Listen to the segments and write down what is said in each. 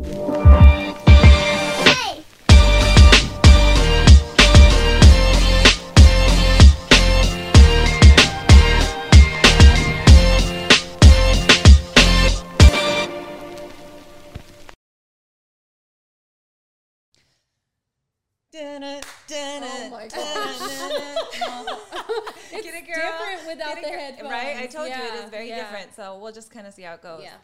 Oh my It's Get it, girl? different without the headphones. Right? I told you it is very yeah. different. So we'll just kind of see how it goes. Yeah.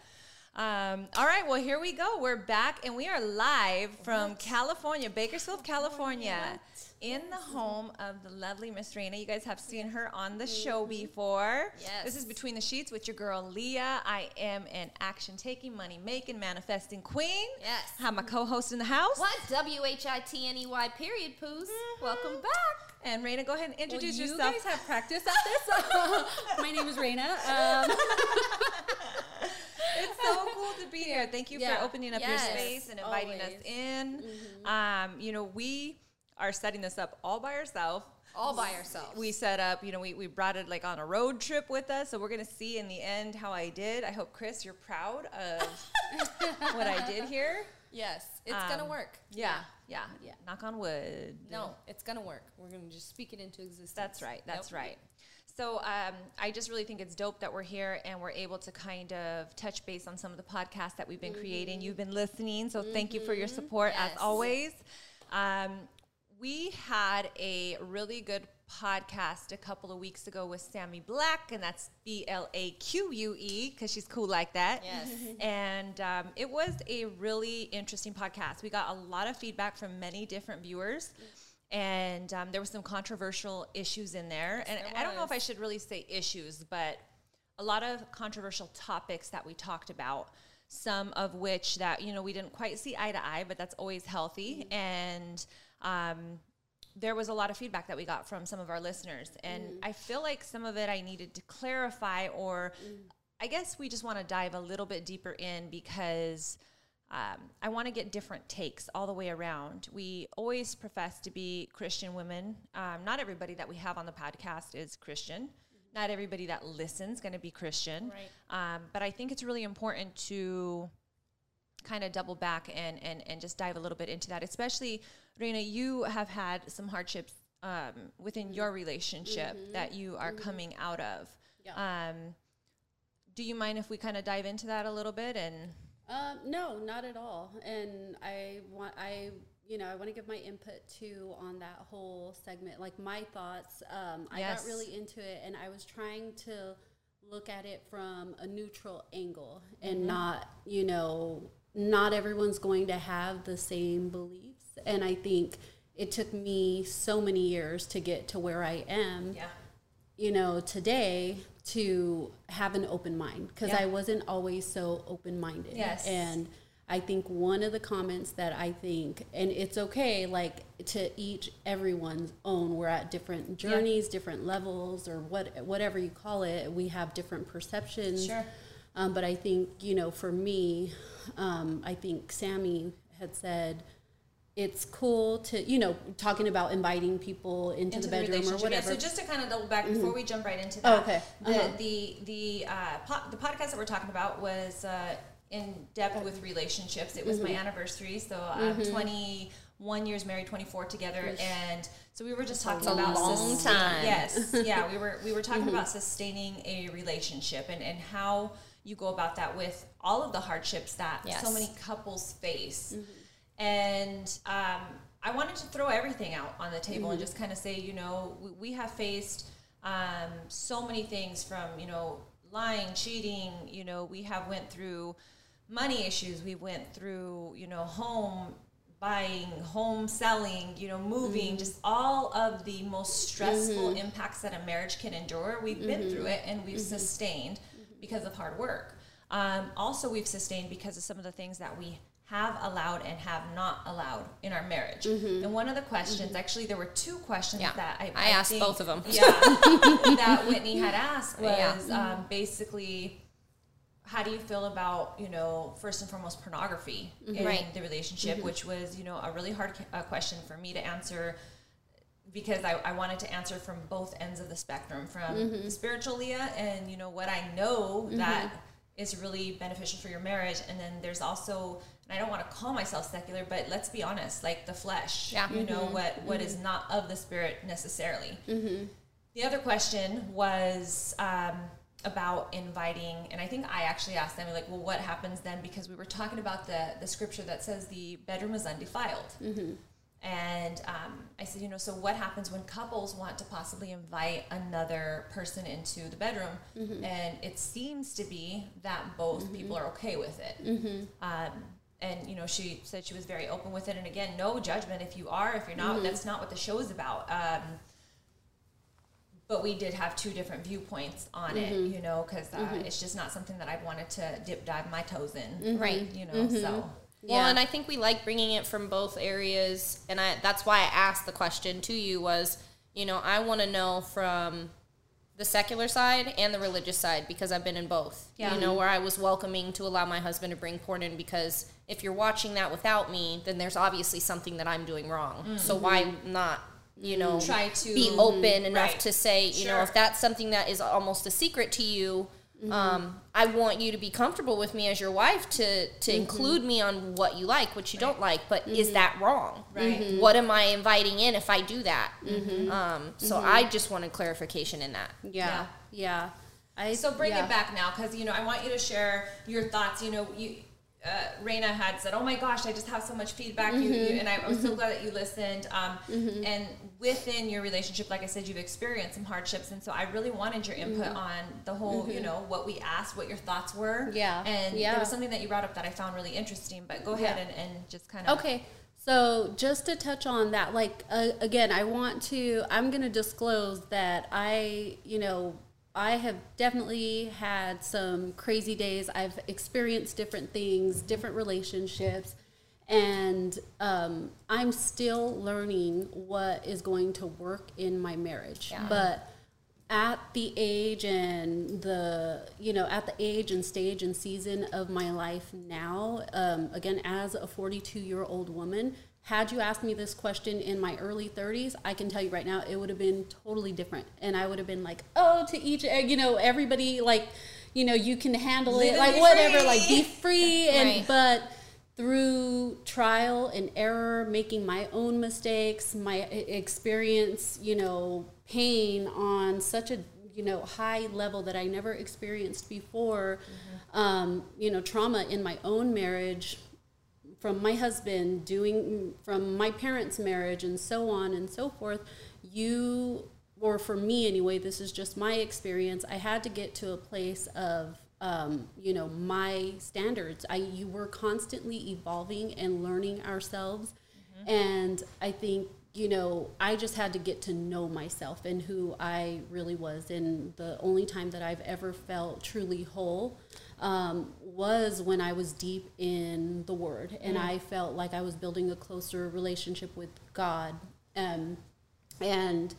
Um, all right, well, here we go. We're back and we are live from California, Bakersfield, California, in the home of the lovely Miss Reyna. You guys have seen her on the show before. Yes. This is Between the Sheets with your girl Leah. I am an action taking, money making, manifesting queen. Yes. I have my co host in the house. What? W H I T N E Y period, poos. Welcome back. And Reyna, go ahead and introduce well, yourself. You guys have practice at this. My name is Reyna. Um, it's so cool to be here. Thank you Yeah. for opening up Yes, your space and inviting us always. in. Um, you know, we are setting this up all by ourselves. All by ourselves. We set up, you know, we, we brought it like on a road trip with us. So we're going to see in the end how I did. I hope, Chris, you're proud of what I did here. yes, it's gonna Um, work. Yeah, yeah, Yeah. Knock on wood. No, it's gonna work. We're gonna just speak it into existence. That's right. That's Nope. right. So um, I just really think it's dope that we're here and we're able to kind of touch base on some of the podcasts that we've been creating. You've been listening, so thank you for your support as always. Um, we had a really good podcast a couple of weeks ago with Sammy Blaque, and that's B L A Q U E because she's cool like that. Yes. And um, it was a really interesting podcast. We got a lot of feedback from many different viewers. And um, there were some controversial issues in there. and there I don't know if I should really say issues, but a lot of controversial topics that we talked about. Some of which that you know we didn't quite see eye to eye, but that's always healthy. And um, there was a lot of feedback that we got from some of our listeners, and I feel like some of it I needed to clarify, or I guess we just want to dive a little bit deeper in because um, I want to get different takes all the way around. We always profess to be Christian women. Um, not everybody that we have on the podcast is Christian. Not everybody that listens going to be Christian. Right. Um, but I think it's really important to kind of double back and, and, and just dive a little bit into that. Especially, Reyna, you have had some hardships um, within your relationship that you are coming out of. Yeah. Um, do you mind if we kind of dive into that a little bit? And um, no, not at all. And I want, I, you know, I want to give my input too on that whole segment, like my thoughts. Um, I Yes. got really into it, and I was trying to look at it from a neutral angle, and not, you know, not everyone's going to have the same beliefs. And I think it took me so many years to get to where I am. yeah, you know, today to have an open mind because Yeah. I wasn't always so open minded. Yes. And I think one of the comments that I think, and it's okay, like to each everyone's own. We're at different journeys, different levels, or what whatever you call it. We have different perceptions. Sure. Um, but I think you know, for me, um, I think Sammy had said it's cool to you know talking about inviting people into, the bedroom or whatever. Mm-hmm. Yeah, so just to kind of double back before we jump right into Oh, that. okay. The Uh-huh. the the uh, po- the podcast that we're talking about was uh, in depth with relationships. It was Mm-hmm. my anniversary, so um, twenty one years married, twenty four together, and so we were just talking a about long sustain- time. Yes, yeah, we were we were talking Mm-hmm. about sustaining a relationship and and how you go about that with all of the hardships that so many couples face. Mm-hmm. And um, I wanted to throw everything out on the table Mm-hmm. and just kind of say, you know, we, we have faced um, so many things from, you know, lying, cheating. You know, we have went through money issues. We went through, you know, home buying, home selling, you know, moving, Mm-hmm. just all of the most stressful impacts that a marriage can endure. We've been Mm-hmm. through it and we've sustained because of hard work. Um, also, we've sustained because of some of the things that we have allowed and have not allowed in our marriage. Mm-hmm. And one of the mm-hmm. questions, actually, there were two questions Yeah. that I, I asked both of 'em. Yeah, that Whitney had asked was Yeah. um, mm-hmm. basically, how do you feel about you know first and foremost pornography in Right. the relationship, which was you know a really hard uh, question for me to answer because I, I wanted to answer from both ends of the spectrum from the spiritual Leah and you know what I know that is really beneficial for your marriage and then there's also and I don't want to call myself secular, but let's be honest, like the flesh, Yeah. you know mm-hmm. what what is mm-hmm. not of the spirit necessarily. Mm-hmm. The other question was um, about inviting, and I think I actually asked them like, well, what happens then? Because we were talking about the the scripture that says the bedroom is undefiled. And um, I said, you know, so what happens when couples want to possibly invite another person into the bedroom? And it seems to be that both people are okay with it. Um, and, you know, she said she was very open with it. And again, no judgment if you are, if you're not, mm-hmm. that's not what the show is about. Um, but we did have two different viewpoints on it, mm-hmm. you know, because uh, mm-hmm. it's just not something that I've wanted to dip dive my toes in. Right. You know, so. Well, Yeah. and I think we like bringing it from both areas, and I that's why I asked the question to you was, you know, I want to know from the secular side and the religious side because I've been in both. Yeah. You know, where I was welcoming to allow my husband to bring porn in because if you're watching that without me, then there's obviously something that I'm doing wrong. So mm-hmm. why not, you know, Try to be open enough Right. to say, you know, if that's something that is almost a secret to you, um, I want you to be comfortable with me as your wife to to mm-hmm. include me on what you like, what you don't like. But is mm-hmm. that wrong? Right. Mm-hmm. What am I inviting in if I do that? Um, so I just wanted clarification in that. Yeah, yeah. I So bring yeah. it back now, because you know I want you to share your thoughts. You know, you uh, Reyna had said, "Oh my gosh, I just have so much feedback," you, you, and I, I'm so glad that you listened. Um, And within your relationship, like I said, you've experienced some hardships, and so I really wanted your input on the whole, you know, what we asked, what your thoughts were. Yeah, and yeah. there was something that you brought up that I found really interesting. But go ahead Yeah. and, and just kind of Okay. So just to touch on that, like uh, again, I want to. I'm going to disclose that I, you know, I have definitely had some crazy days. I've experienced different things, different relationships, and um, I'm still learning what is going to work in my marriage. Yeah. But at the age and the you know at the age and stage and season of my life now um, again as a 42 year old woman had you asked me this question in my early 30s i can tell you right now it would have been totally different and i would have been like oh to each uh, you know everybody like you know you can handle Live it like whatever free. like be free and Right. but through trial and error making my own mistakes my e- experience you know pain on such a you know high level that i never experienced before um, you know trauma in my own marriage from my husband doing from my parents marriage and so on and so forth you or for me anyway this is just my experience i had to get to a place of um, you know my standards. I you were constantly evolving and learning ourselves. And i think you know i just had to get to know myself and who i really was and the only time that i've ever felt truly whole um, was when I was deep in the Word, and I felt like I was building a closer relationship with God, um, and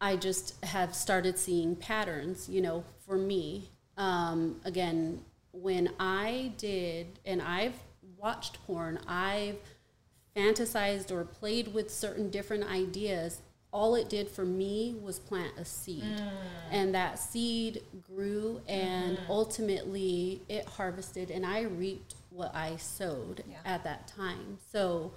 I just have started seeing patterns. You know, for me, um, again, when I did, and I've watched porn, I've fantasized or played with certain different ideas. All it did for me was plant a seed. And that seed grew and ultimately it harvested and I reaped what I sowed Yeah. at that time. So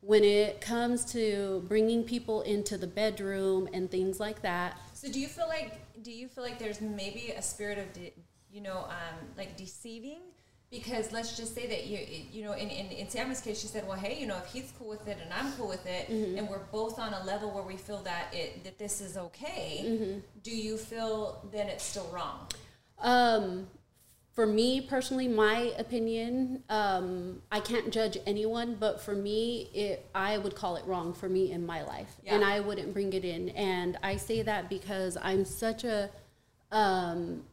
when it comes to bringing people into the bedroom and things like that, So do you feel like do you feel like there's maybe a spirit of de- you know um, like deceiving? Because let's just say that you you know in, in, in Sammy's case she said well hey you know if he's cool with it and I'm cool with it and we're both on a level where we feel that it that this is okay do you feel then it's still wrong? Um, for me personally, my opinion, um, I can't judge anyone, but for me, it I would call it wrong for me in my life, and I wouldn't bring it in. And I say that because I'm such a, um,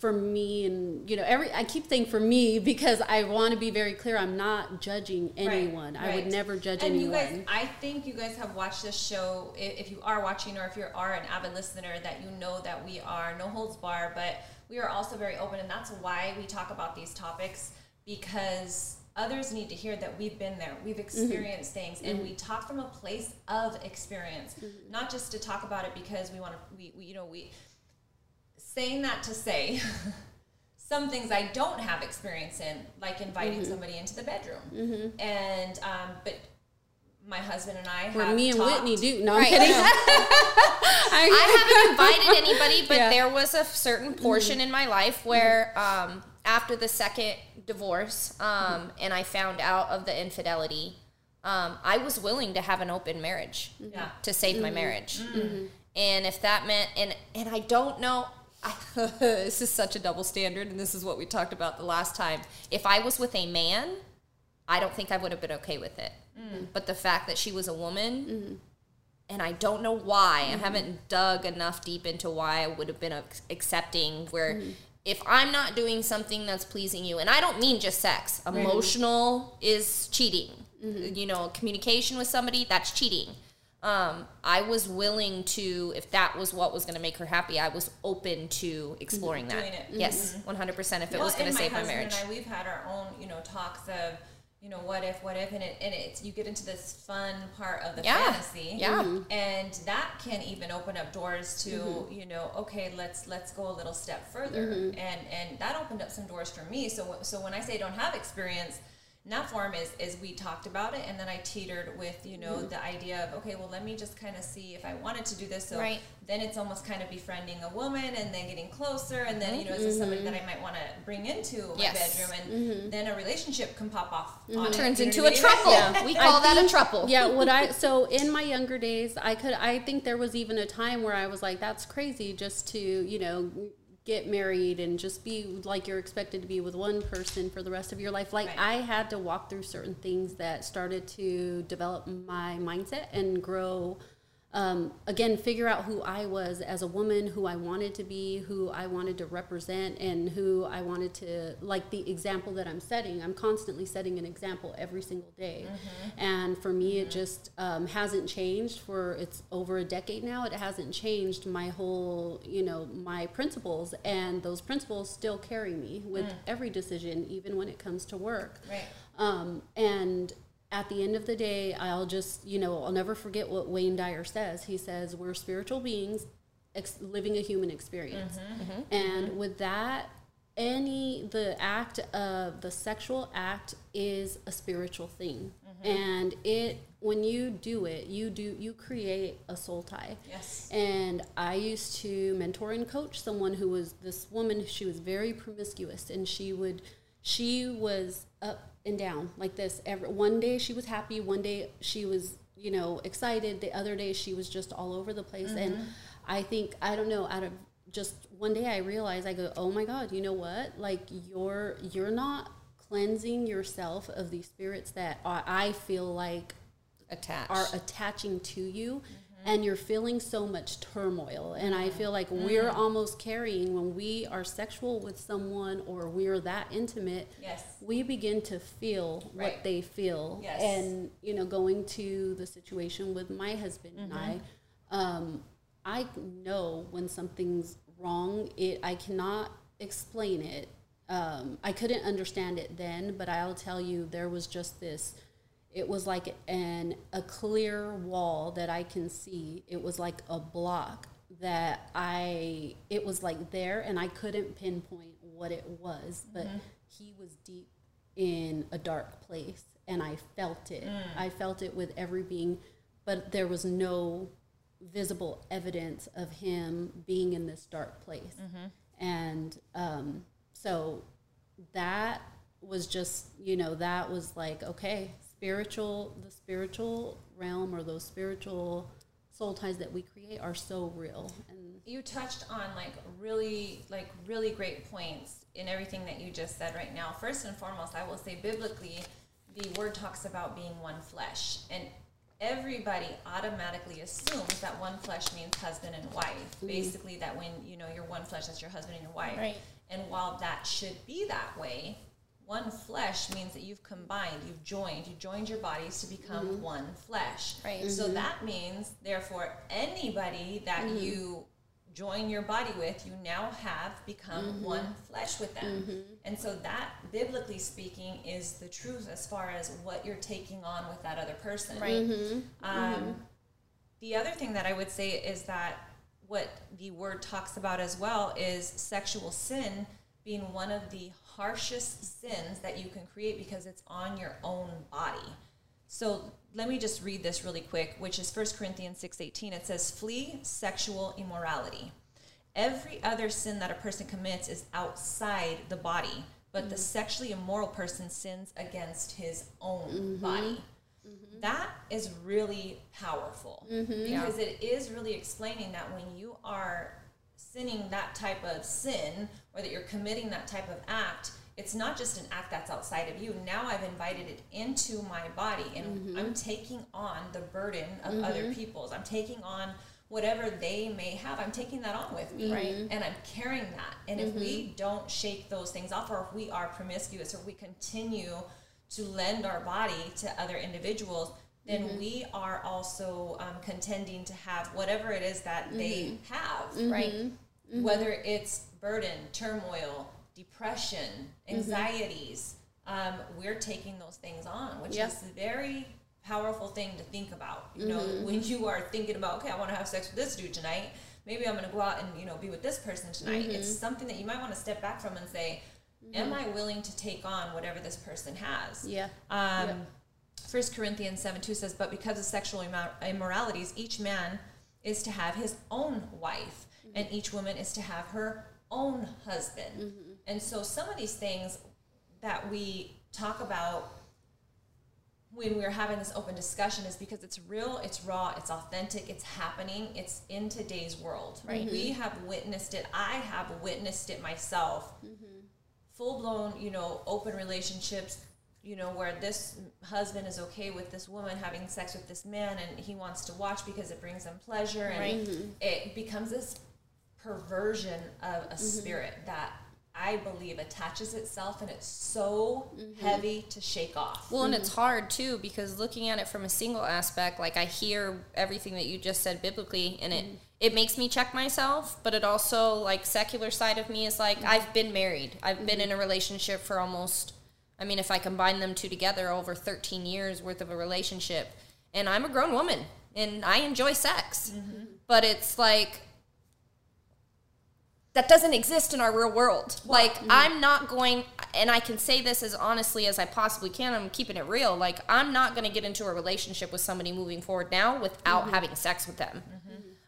for me, and you know, every I keep saying for me because I want to be very clear. I'm not judging anyone. I would never judge and anyone. you guys i think you guys have watched this show if you are watching or if you are an avid listener that you know that we are no holds bar but we are also very open and that's why we talk about these topics because others need to hear that we've been there we've mm-hmm. experienced things and mm-hmm. we talk from a place of experience mm-hmm. not just to talk about it because we want to we, we you know we saying that to say some things I don't have experience in, like inviting Mm-hmm. somebody into the bedroom. And um, but my husband and I Where me and talked- Whitney do. No, I'm kidding. I haven't invited anybody, but Yeah. Mm-hmm. there was a certain portion in my life where, um, after the second divorce, um, and I found out of the infidelity, um, I was willing to have an open marriage Yeah. to save Mm-hmm. my marriage. And if that meant, and and I don't know. This is such a double standard, and this is what we talked about the last time. If I was with a man, I don't think I would have been okay with it. Mm. But the fact that she was a woman, Mm-hmm. and I don't know why. I haven't dug enough deep into why I would have been accepting. Where Mm-hmm. if I'm not doing something that's pleasing you, and I don't mean just sex, emotional is cheating. Mm-hmm. You know, communication with somebody that's cheating. Um, I was willing to, if that was what was going to make her happy, I was open to exploring that. Doing it. Mm-hmm. Yes, one hundred percent. If it was going to save my husband marriage. And I, we've had our own, you know, talks of, you know, what if, what if, and it, and it's you get into this fun part of the Yeah. fantasy, Yeah. Mm-hmm. and that can even open up doors to, mm-hmm. you know, okay, let's let's go a little step further, and and that opened up some doors for me. So so when I say don't have experience. That form is is we talked about it and then I teetered with you know the idea of okay well let me just kind of see if I wanted to do this so Right. then it's almost kind of befriending a woman and then getting closer and then you know is this somebody that I might want to bring into my Mm-hmm. Yes. bedroom and then a relationship can pop off on it, Turns you into a throuple. Yeah. We call that a throuple yeah what i so in my younger days i could i think there was even a time where i was like that's crazy just to you know get married and just be like you're expected to be with one person for the rest of your life like Right. i had to walk through certain things that started to develop my mindset and grow um, again figure out who i was as a woman who i wanted to be who i wanted to represent and who i wanted to like the example that i'm setting. I'm constantly setting an example every single day. And for me it just um, hasn't changed for it's over a decade now. It hasn't changed my whole you know my principles. And those principles still carry me with every decision even when it comes to work. Right. Um, and at the end of the day, I'll just, you know, I'll never forget what Wayne Dyer says. He says, We're spiritual beings ex- living a human experience. Mm-hmm, mm-hmm. And with that, any, the act of the sexual act is a spiritual thing. Mm-hmm. And it, when you do it, you do, you create a soul tie. yes And I used to mentor and coach someone who was this woman. She was very promiscuous, and she would, she was up and down like this. Every one day she was happy, one day she was, you know, excited. The other day she was just all over the place. And mm-hmm. I think I don't know. Out of just one day, I realized I go, oh my god, you know what? Like you're you're not cleansing yourself of these spirits that I I feel like Attached. are attaching to you mm-hmm. And you're feeling so much turmoil. And i feel like we're almost carrying when we are sexual with someone or we're that intimate yes. we begin to feel Right. what they feel. Yes. and you know going to the situation with my husband and i um, i know when something's wrong it i cannot explain it. Um, i couldn't understand it then but i'll tell you there was just this it was like an a clear wall that i can see. It was like a block that i it was like there and i couldn't pinpoint what it was but mm-hmm. he was deep in a dark place and i felt it. Mm. I felt it with every being but there was no visible evidence of him being in this dark place. Mm-hmm. And um, so that was just you know that was like okay spiritual the spiritual realm or those spiritual soul ties that we create are so real. And you touched on like really like really great points in everything that you just said right now. First and foremost i will say biblically the word talks about being one flesh and everybody automatically assumes that one flesh means husband and wife. Mm-hmm. Basically that when you know you're one flesh that's your husband and your wife. Right. and while that should be that way one flesh means that you've combined you've joined you joined your bodies to become mm-hmm. one flesh. Right. so mm-hmm. that means therefore anybody that mm-hmm. you join your body with you now have become one flesh with them. And so that biblically speaking is the truth as far as what you're taking on with that other person. Right. um, the other thing that I would say is that what the word talks about as well is sexual sin being one of the harshest sins that you can create because it's on your own body. So let me just read this really quick, which is 1 Corinthians 6:18. It says, "Flee sexual immorality. Every other sin that a person commits is outside the body, but the mm-hmm. sexually immoral person sins against his own mm-hmm. body." Mm-hmm. That is really powerful because it is really explaining that when you are sinning that type of sin or that you're committing that type of act, it's not just an act that's outside of you. Now I've invited it into my body and mm-hmm. I'm taking on the burden of mm-hmm. other people's. I'm taking on whatever they may have. I'm taking that on with me. Right. Mm-hmm. And I'm carrying that. And if we don't shake those things off or if we are promiscuous or we continue to lend our body to other individuals, then mm-hmm. we are also um, contending to have whatever it is that they mm-hmm. have, mm-hmm. Right. whether it's burden, turmoil, depression, anxieties. Um, we're taking those things on, which Yeah. is a very powerful thing to think about. You know, when you are thinking about, okay, I want to have sex with this dude tonight. Maybe I'm going to go out and you know be with this person tonight. It's something that you might want to step back from and say, "Am I willing to take on whatever this person has?" Yeah. Um, Yeah. 1 Corinthians 7 2 says, But because of sexual immor- immoralities, each man is to have his own wife, mm-hmm. and each woman is to have her own husband. Mm-hmm. And so, some of these things that we talk about when we're having this open discussion is because it's real, it's raw, it's authentic, it's happening, it's in today's world. Right. We mm-hmm. have witnessed it. I have witnessed it myself. Full blown, you know, open relationships, you know, where this husband is okay with this woman having sex with this man and he wants to watch because it brings him pleasure and Right. Mm-hmm. it becomes this perversion of a mm-hmm. spirit that I believe attaches itself and it's so mm-hmm. heavy to shake off. Well, and it's hard too because looking at it from a single aspect, like I hear everything that you just said biblically, and it it makes me check myself. But it also like secular side of me is like I've been married, I've been in a relationship for almost, I mean, if I combine them two together, over thirteen years worth of a relationship, and I'm a grown woman and I enjoy sex, mm-hmm. but it's like that doesn't exist in our real world. like mm-hmm. I'm not going and I can say this as honestly as I possibly can. I'm keeping it real. Like I'm not going to get into a relationship with somebody moving forward now without mm-hmm. having sex with them.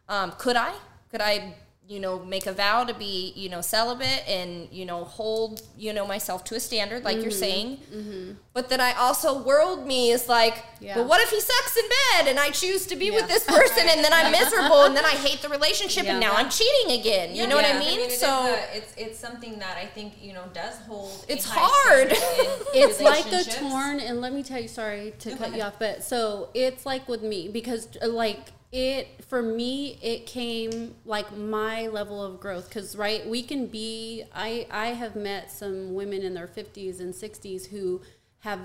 Um, could I? Could I, you know, make a vow to be, you know, celibate and, you know, hold, you know, myself to a standard like you're mm-hmm. saying? Mm-hmm. But then I also world me is like, Yeah. but what if he sucks in bed and I choose to be with this person and then I'm miserable and then I hate the relationship and now I'm cheating again. You know what I Yeah, mean? it is so a- it's it's something that I think you know does hold. It's hard. it's like the relationships. torn and let me tell you sorry to No, go cut you off but so it's like with me because uh, like it for me it came like my level of growth because right we can be i i have met some women in their 50s and 60s who have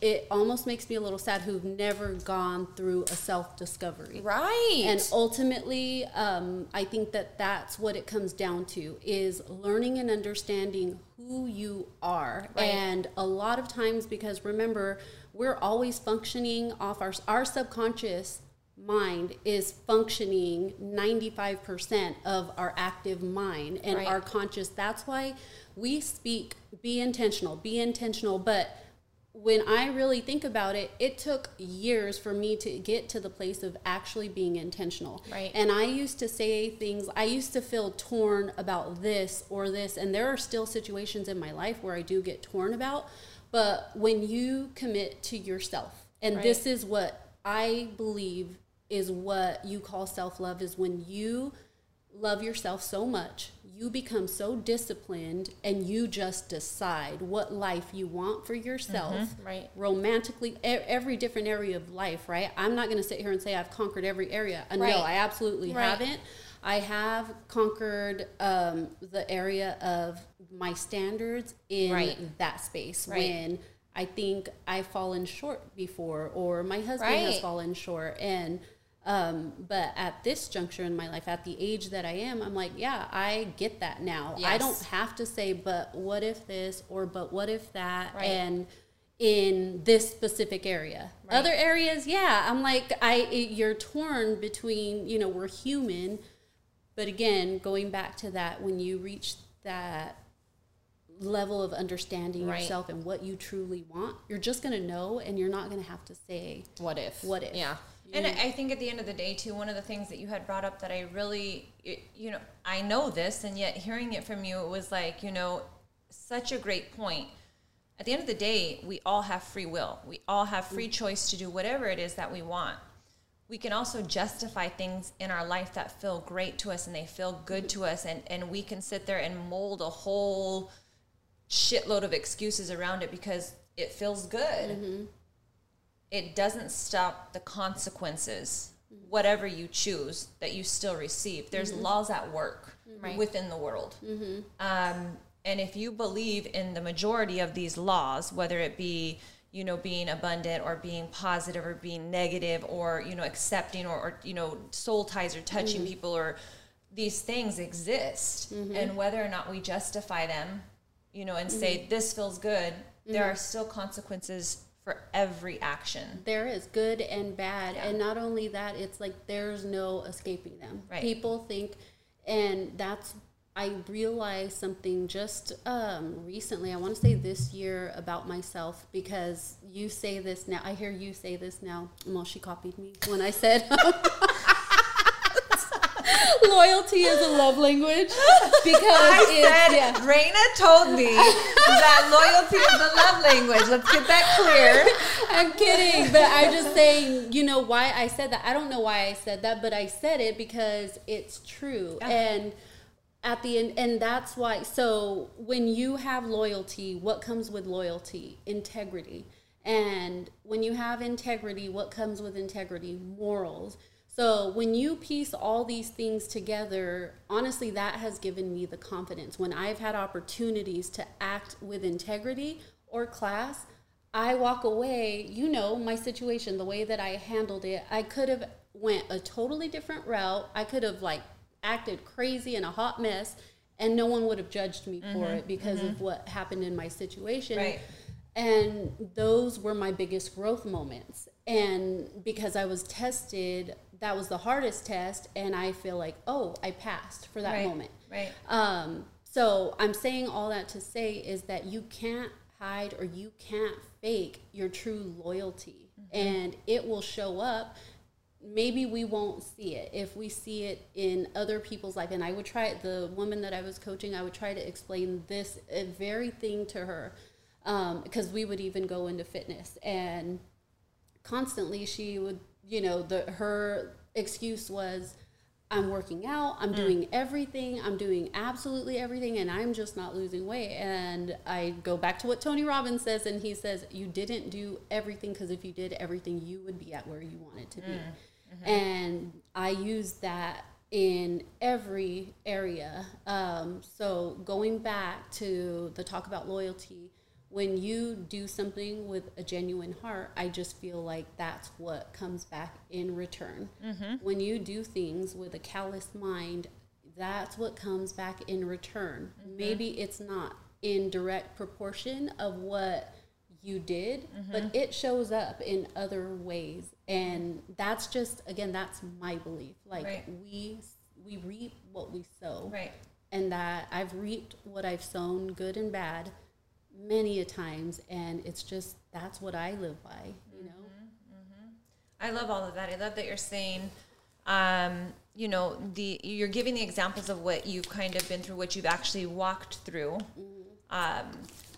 it almost makes me a little sad who've never gone through a self discovery right. and ultimately um, i think that that's what it comes down to is learning and understanding who you are Right. and a lot of times because remember we're always functioning off our our subconscious mind is functioning 95% of our active mind and Right. our conscious that's why we speak be intentional be intentional but when I really think about it, it took years for me to get to the place of actually being intentional. Right. And I used to say things, I used to feel torn about this or this. And there are still situations in my life where I do get torn about. But when you commit to yourself, and Right. this is what I believe is what you call self love, is when you love yourself so much, you become so disciplined and you just decide what life you want for yourself. Right. Romantically, e- every different area of life, right? I'm not going to sit here and say I've conquered every area. Uh, Right. No, I absolutely Right. haven't. I have conquered um, the area of my standards in Right. that space when I think I've fallen short before or my husband has fallen short. And um, but at this juncture in my life, at the age that I am, I'm like, yeah, I get that now. I don't have to say, but what if this or but what if that, Right. and in this specific area. Right. Other areas, yeah, I'm like, I it- you're torn between, you know, we're human, but again, going back to that, when you reach that level of understanding Right. yourself and what you truly want, you're just gonna know, and you're not gonna have to say What if? What if? Yeah. And I think at the end of the day, too, one of the things that you had brought up that I really, you know, I know this, and yet hearing it from you, it was like, you know, such a great point. At the end of the day, we all have free will. We all have free mm. choice to do whatever it is that we want. We can also justify things in our life that feel great to us and they feel good to us, and, and we can sit there and mold a whole shitload of excuses around it because it feels good mm-hmm. It doesn't stop the consequences whatever you choose that you still receive. There's mm-hmm. laws at work mm-hmm. Right. within the world. Mm-hmm. Um, and if you believe in the majority of these laws whether it be you know being abundant or being positive or being negative or you know accepting or, or you know soul ties or touching people or these things exist and whether or not we justify them you know and say this feels good there are still consequences for every action. There is good and bad. And not only that it's like there's no escaping them. Right. people think and that's i realized something just um, recently i want to say this year about myself because you say this now i hear you say this now. Well she copied me when i said loyalty is a love language because it's, yeah. Reyna told me that loyalty is a love language. Let's get that clear. I'm kidding, but I'm just saying, you know, why I said that. I don't know why I said that, but I said it because it's true. And at the end, and that's why. So when you have loyalty, what comes with loyalty? Integrity. And when you have integrity, what comes with integrity? Morals. So when you piece all these things together, honestly, that has given me the confidence. When I've had opportunities to act with integrity or class, I walk away, you know, my situation, the way that I handled it, I could have went a totally different route. I could have like acted crazy and a hot mess and no one would have judged me for mm-hmm. it because of mm-hmm. what happened in my situation. Right. And those were my biggest growth moments. And because I was tested, that was the hardest test and I feel like, "Oh, I passed for that Right. moment." Right. Um, so I'm saying all that to say is that you can't hide or you can't fake your true loyalty, and it will show up. Maybe we won't see it if we see it in other people's life. And I would try the woman that I was coaching. I would try to explain this very thing to her because we would even go into fitness and constantly she would you know the her excuse was i'm working out i'm mm. doing everything i'm doing absolutely everything and i'm just not losing weight. And i go back to what tony robbins says and he says you didn't do everything because if you did everything you would be at where you wanted to be. Mm. Mm-hmm. And i use that in every area. Um, so going back to the talk about loyalty when you do something with a genuine heart, I just feel like that's what comes back in return. Mm-hmm. When you do things with a callous mind, that's what comes back in return. Mm-hmm. Maybe it's not in direct proportion of what you did, mm-hmm. but it shows up in other ways. And that's just again, that's my belief. Like Right. we we reap what we sow Right. and that I've reaped what I've sown, good and bad, many a times, and it's just that's what I live by, you know. I love all of that. I love that you're saying, um, you know, the you're giving the examples of what you've kind of been through, what you've actually walked through. Um,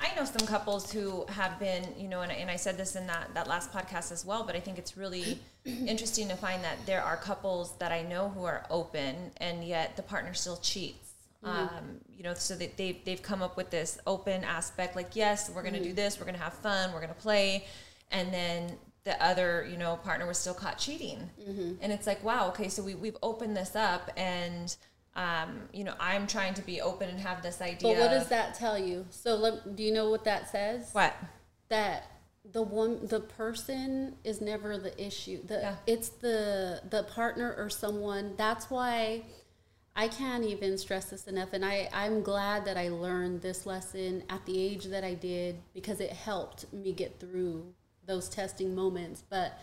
I know some couples who have been, you know, and, and I said this in that that last podcast as well, but I think it's really interesting to find that there are couples that I know who are open, and yet the partner still cheats. Um, you know, so that they've they've come up with this open aspect, like yes, we're going to do this, we're going to have fun, we're going to play, and then the other, you know, partner was still caught cheating, and it's like, wow, okay, so we we've opened this up, and um, you know, I'm trying to be open and have this idea. But what does that tell you? So, let, do you know what that says? What? That the one, the person is never the issue. The Yeah. it's the the partner or someone. That's why I can't even stress this enough. And I I'm glad that I learned this lesson at the age that I did because it helped me get through those testing moments. But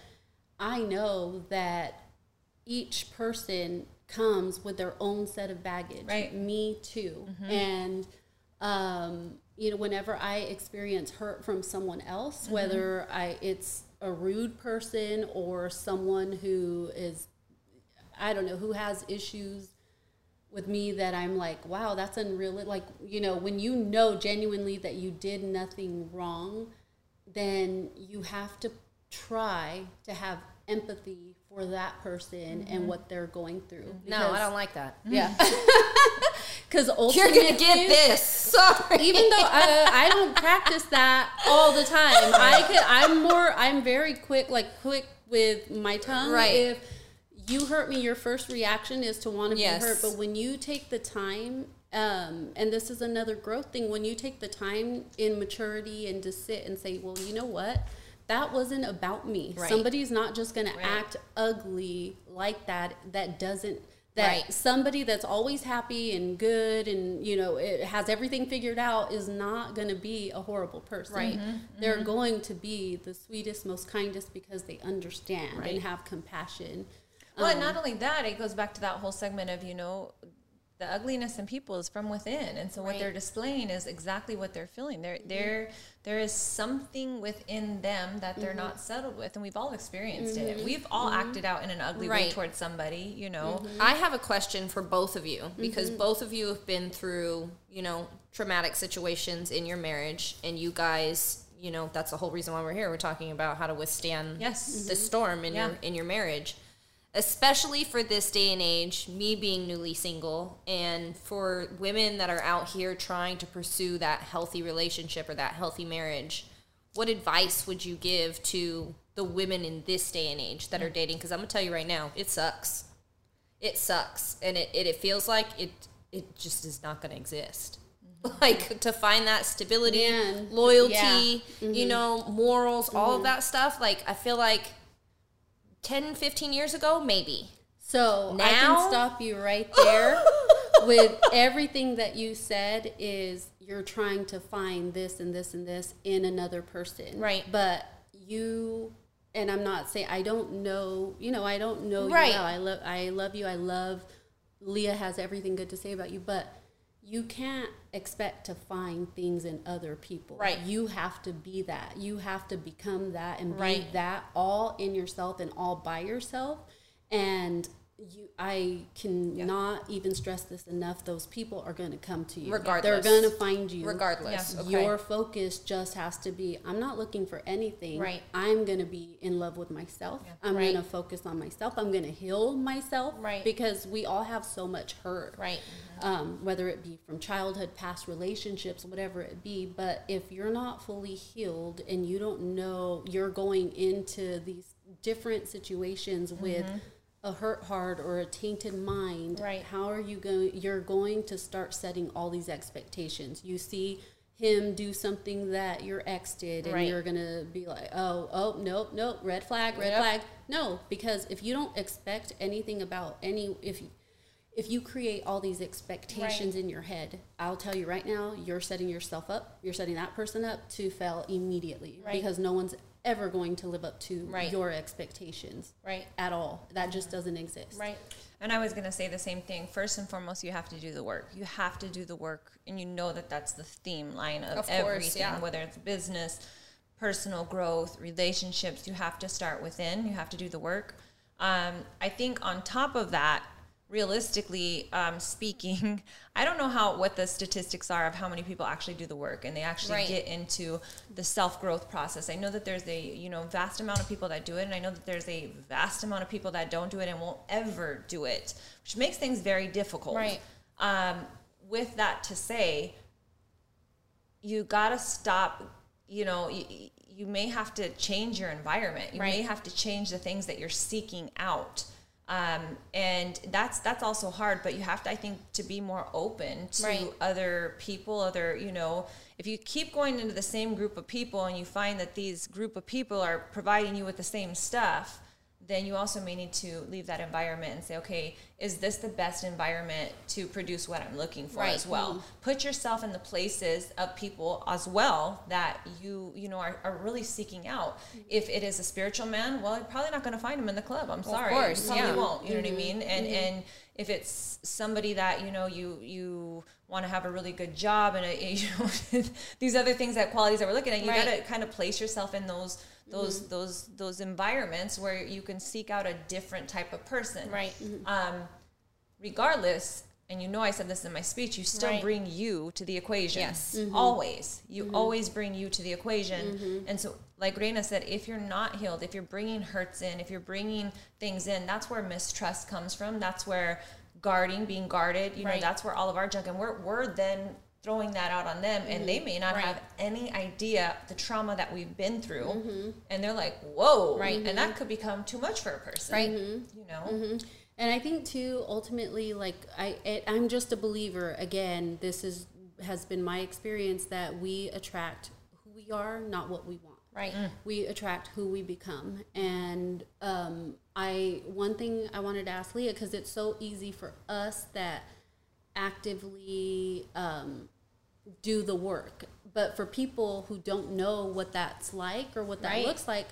I know that each person comes with their own set of baggage. Right. Me too. And um, you know, whenever I experience hurt from someone else, Mm-hmm. whether I it's a rude person or someone who is, I don't know, who has issues with me that I'm like, wow, that's unreal. Like, you know, when you know genuinely that you did nothing wrong, then you have to try to have empathy for that person and what they're going through. Mm-hmm. No, I don't like that. Yeah. Because You're gonna get this. Sorry. even though I, I don't practice that all the time, I could. I'm more. I'm very quick, like quick with my tongue. Right. If you hurt me, your first reaction is to want to Yes. be hurt. But when you take the time, um, and this is another growth thing, when you take the time in maturity and to sit and say, well, you know what. That wasn't about me. Right. Somebody's not just going to act ugly like that. That doesn't that Right. somebody that's always happy and good and you know it has everything figured out is not going to be a horrible person Right. they're going to be the sweetest most kindest because they understand Right. and have compassion Well, and um, not only that, it goes back to that whole segment of, you know, the ugliness in people is from within. And so what Right. they're displaying is exactly what they're feeling. There mm-hmm. there there is something within them that they're mm-hmm. not settled with. And we've all experienced it. Mm-hmm. We've all acted out in an ugly way towards somebody, you know. I have a question for both of you because both of you have been through, you know, traumatic situations in your marriage, and you guys, you know, that's the whole reason why we're here. We're talking about how to withstand Yes. the storm in Yeah. your in your marriage, especially for this day and age. Me being newly single, and for women that are out here trying to pursue that healthy relationship or that healthy marriage. What advice would you give to the women in this day and age that are dating? Because I'm gonna tell you right now, it sucks it sucks and it, it, it feels like it it just is not going to exist mm-hmm. like to find that stability Man, loyalty yeah. you mm-hmm. know morals all of mm-hmm. that stuff like i feel like 10 15 years ago maybe. So i can stop you right there with everything that you said is you're trying to find this and this and this in another person. Right. but you and i'm not saying i don't know you know i don't know Right. you well. I love i love you. I love leah has everything good to say about you. But you can't expect to find things in other people Right. you have to be that you have to become that and be Right. that all in yourself and all by yourself and you i cannot even stress this enough those people are going to come to you Regardless. they're going to find you regardless Yeah. okay your focus just has to be i'm not looking for anything Right. i'm going to be in love with myself i'm Right. going to focus on myself i'm going to heal myself Right. because we all have so much hurt right um, whether it be from childhood, past relationships, whatever it be. But if you're not fully healed and you don't know you're going into these different situations with a hurt heart or a tainted mind, Right. how are you going? You're going to start setting all these expectations. You see him do something that your ex did, and Right. you're gonna be like, oh, oh, nope, nope, red flag, red Yep. flag. No, because if you don't expect anything about any, if you, if you create all these expectations in your head, I'll tell you right now, you're setting yourself up, you're setting that person up to fail immediately Right. because no one's ever going to live up to Right. your expectations right at all. That just doesn't exist. right And I was going to say the same thing. First and foremost, you have to do the work. You have to do the work, and you know that that's the theme line of, Of course, everything, yeah. whether it's business, personal growth, relationships. You have to start within. You have to do the work. Um, I think on top of that, realistically um, speaking, I don't know how what the statistics are of how many people actually do the work and they actually Right. get into the self growth process. I know that there's a you know vast amount of people that do it, and I know that there's a vast amount of people that don't do it and won't ever do it, which makes things very difficult. Right. Um, with that to say, you gotta stop. You know, you, you may have to change your environment. You may have to change the things that you're seeking out. Um, and that's that's also hard, but you have to, I think, to be more open to Right. other people, other you know, if you keep going into the same group of people and you find that these group of people are providing you with the same stuff, then you also may need to leave that environment and say, okay, is this the best environment to produce what I'm looking for Right. as well? Mm-hmm. Put yourself in the places of people as well that you you know are, are really seeking out. Mm-hmm. If it is a spiritual man, well, you're probably not going to find him in the club. I'm sorry, of course, you probably yeah. won't. You know what I mm-hmm. mean? And and if it's somebody that you know you you want to have a really good job and uh, a, you know these other things that qualities that we're looking at, you Right. got to kind of place yourself in those those mm-hmm. those those environments where you can seek out a different type of person. Right. Mm-hmm. um, regardless and you know i said this in my speech you still Right. bring you to the equation. Yes. Mm-hmm. always. You always bring you to the equation. And so like Reyna said if you're not healed if you're bringing hurts in if you're bringing things in that's where mistrust comes from. That's where guarding being guarded you know that's where all of our junk and we're, we're then throwing that out on them and they mm-hmm. may not Right. have any idea the trauma that we've been through mm-hmm. and they're like whoa Right. and that mm-hmm. could become too much for a person Right. you know And I think too, ultimately, like I, it, I'm just a believer. Again, this is has been my experience that we attract who we are, not what we want. Right. Mm. We attract who we become. And um, I one thing I wanted to ask Leah because it's so easy for us that actively um, do the work, but for people who don't know what that's like or what that Right. looks like,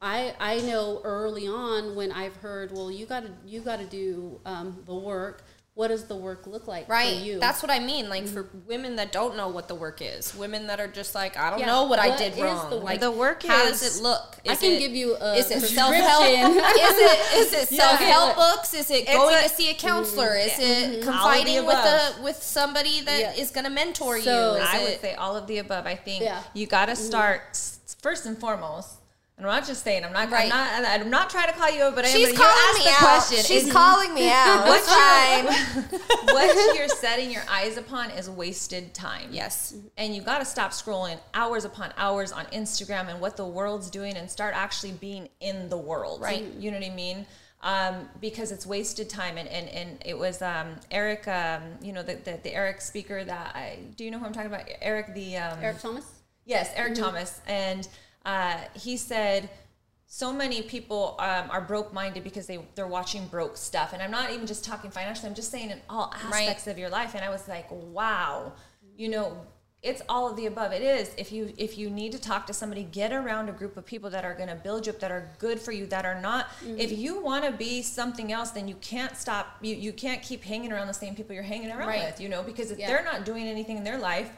I I know early on when I've heard, well, you got to you got to do um, the work. What does the work look like Right. for you? That's what I mean. Like for mm-hmm. women that don't know what the work is, women that are just like, I don't Yeah, know what, I did is wrong. the work? Like The work how is- does it look? I can it- give you a is it prescription. self help? is it is it self help books? Is it going a- to see a counselor? Is mm-hmm. it mm-hmm. the confiding with a with somebody that is Yeah. going to mentor So- you? Is I it, would say all of the above. I think Yeah. you got to start s- first and foremost. And I'm not just saying. I'm not. Right. I'm not. I'm not trying to call you out, but I am. She's but you calling asked me the out. question. She's is calling me out. What's It's fine. what you're setting your eyes upon is wasted time. Yes. And you've got to stop scrolling hours upon hours on Instagram and what the world's doing and start actually being in the world. Right. You know what I mean? Um, because it's wasted time. And, and, and it was um, Eric, um, you know, the, the, the Eric speaker that I, do you know who I'm talking about? Eric, the. Um, Eric Thomas. Yes, Eric Mm-hmm. Thomas. And uh, he said, so many people um, are broke minded because they, they're watching broke stuff. And I'm not even just talking financially, I'm just saying in all aspects of your life. And I was like, wow, you know, it's all of the above. It is. If you if you need to talk to somebody, get around a group of people that are going to build you up, that are good for you, that are not. Mm-hmm. If you want to be something else, then you can't stop. You you can't keep hanging around the same people you're hanging around Right. with. You know, because if Yeah. they're not doing anything in their life,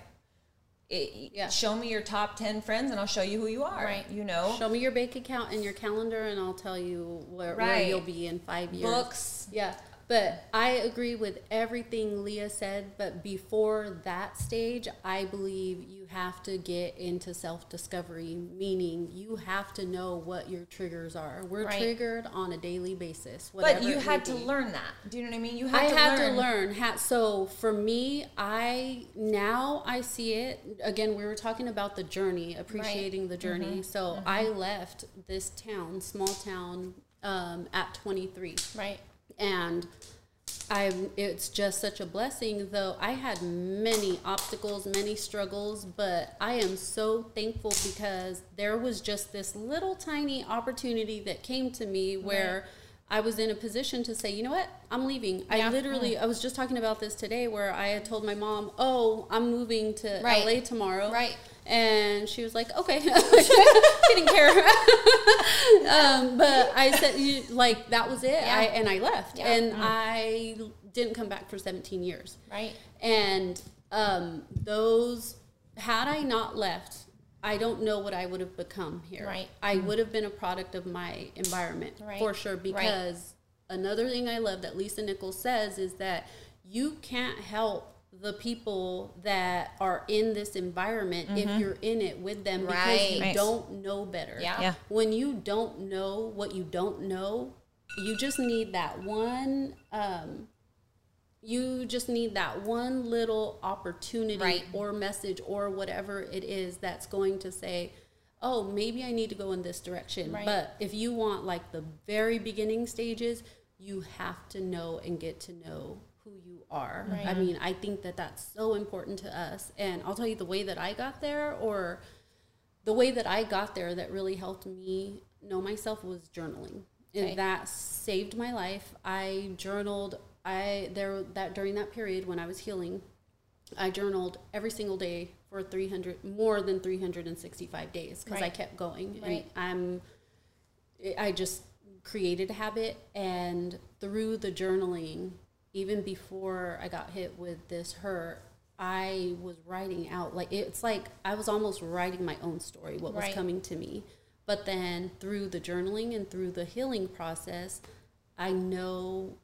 it, Yeah. show me your top 10 friends and I'll show you who you are. Right. You know, Show me your bank account and your calendar, and I'll tell you where, where you'll be in five years. books. Yeah, but I agree with everything Leah said. But before that stage, I believe you have to get into self discovery, meaning you have to know what your triggers are. We're Right. triggered on a daily basis. But you had to learn that. Do you know what I mean? You I had to had learn. to learn. Ha- So for me, I now I see it again. We were talking about the journey, appreciating the journey. So I left this town, small town, um, at 23 Right. and I it's just such a blessing though I had many obstacles many struggles but I am so thankful because there was just this little tiny opportunity that came to me where I was in a position to say you know what I'm leaving Yeah. I literally mm. I was just talking about this today where I had told my mom oh I'm moving to Right. LA tomorrow Right. And she was like, okay, she didn't care. um, but I said, you, like, that was it. Yeah. I, and I left. Yeah. And I didn't come back for 17 years. Right. And um, those, had I not left, I don't know what I would have become here. Right. I would have been a product of my environment Right. for sure. Right. Because another thing I love that Lisa Nichols says is that you can't help the people that are in this environment if you're in it with them because Right. you Right. don't know better. Yeah. Yeah. When you don't know what you don't know, you just need that one um, you just need that one little opportunity Right. or message or whatever it is that's going to say oh maybe i need to go in this direction Right. but if you want like the very beginning stages you have to know and get to know who you are Right. i mean i think that that's so important to us and i'll tell you the way that i got there or the way that i got there that really helped me know myself was journaling and Okay. that saved my life. I journaled. I there that during that period when I was healing, I journaled every single day for 300 more than 365 days because I kept going Right. and I'm I just created a habit and through the journaling even before I got hit with this hurt I was writing out like it's like I was almost writing my own story what was coming to me but then through the journaling and through the healing process I know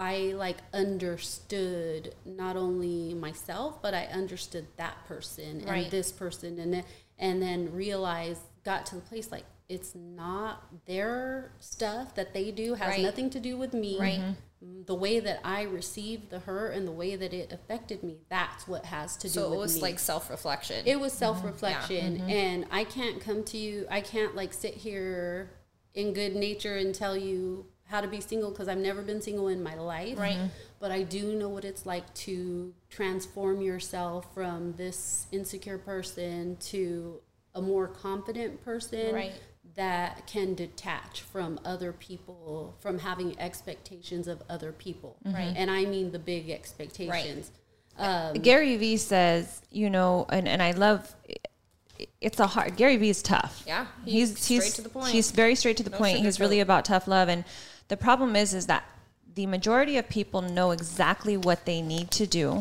I like understood not only myself, but I understood that person Right. and this person, and then, and then realized, got to the place like it's not their stuff that they do has Right. nothing to do with me. Right. Mm, The way that I received the hurt and the way that it affected me, that's what has to do So with it was me. like self reflection. It was self reflection, Mm-hmm. and I can't come to you. I can't like sit here in good nature and tell you how to be single because I've never been single in my life. Right. But I do know what it's like to transform yourself from this insecure person to a more confident person Right. That can detach from other people, from having expectations of other people. Right. And I mean the big expectations. Um, Gary Vee says, you know, and, and I love it's a hard Gary Vee is tough. Yeah, He's he's he's to the point. He's very straight to the No point. He's really sugarcoat. about tough love and the problem is is that the majority of people know exactly what they need to do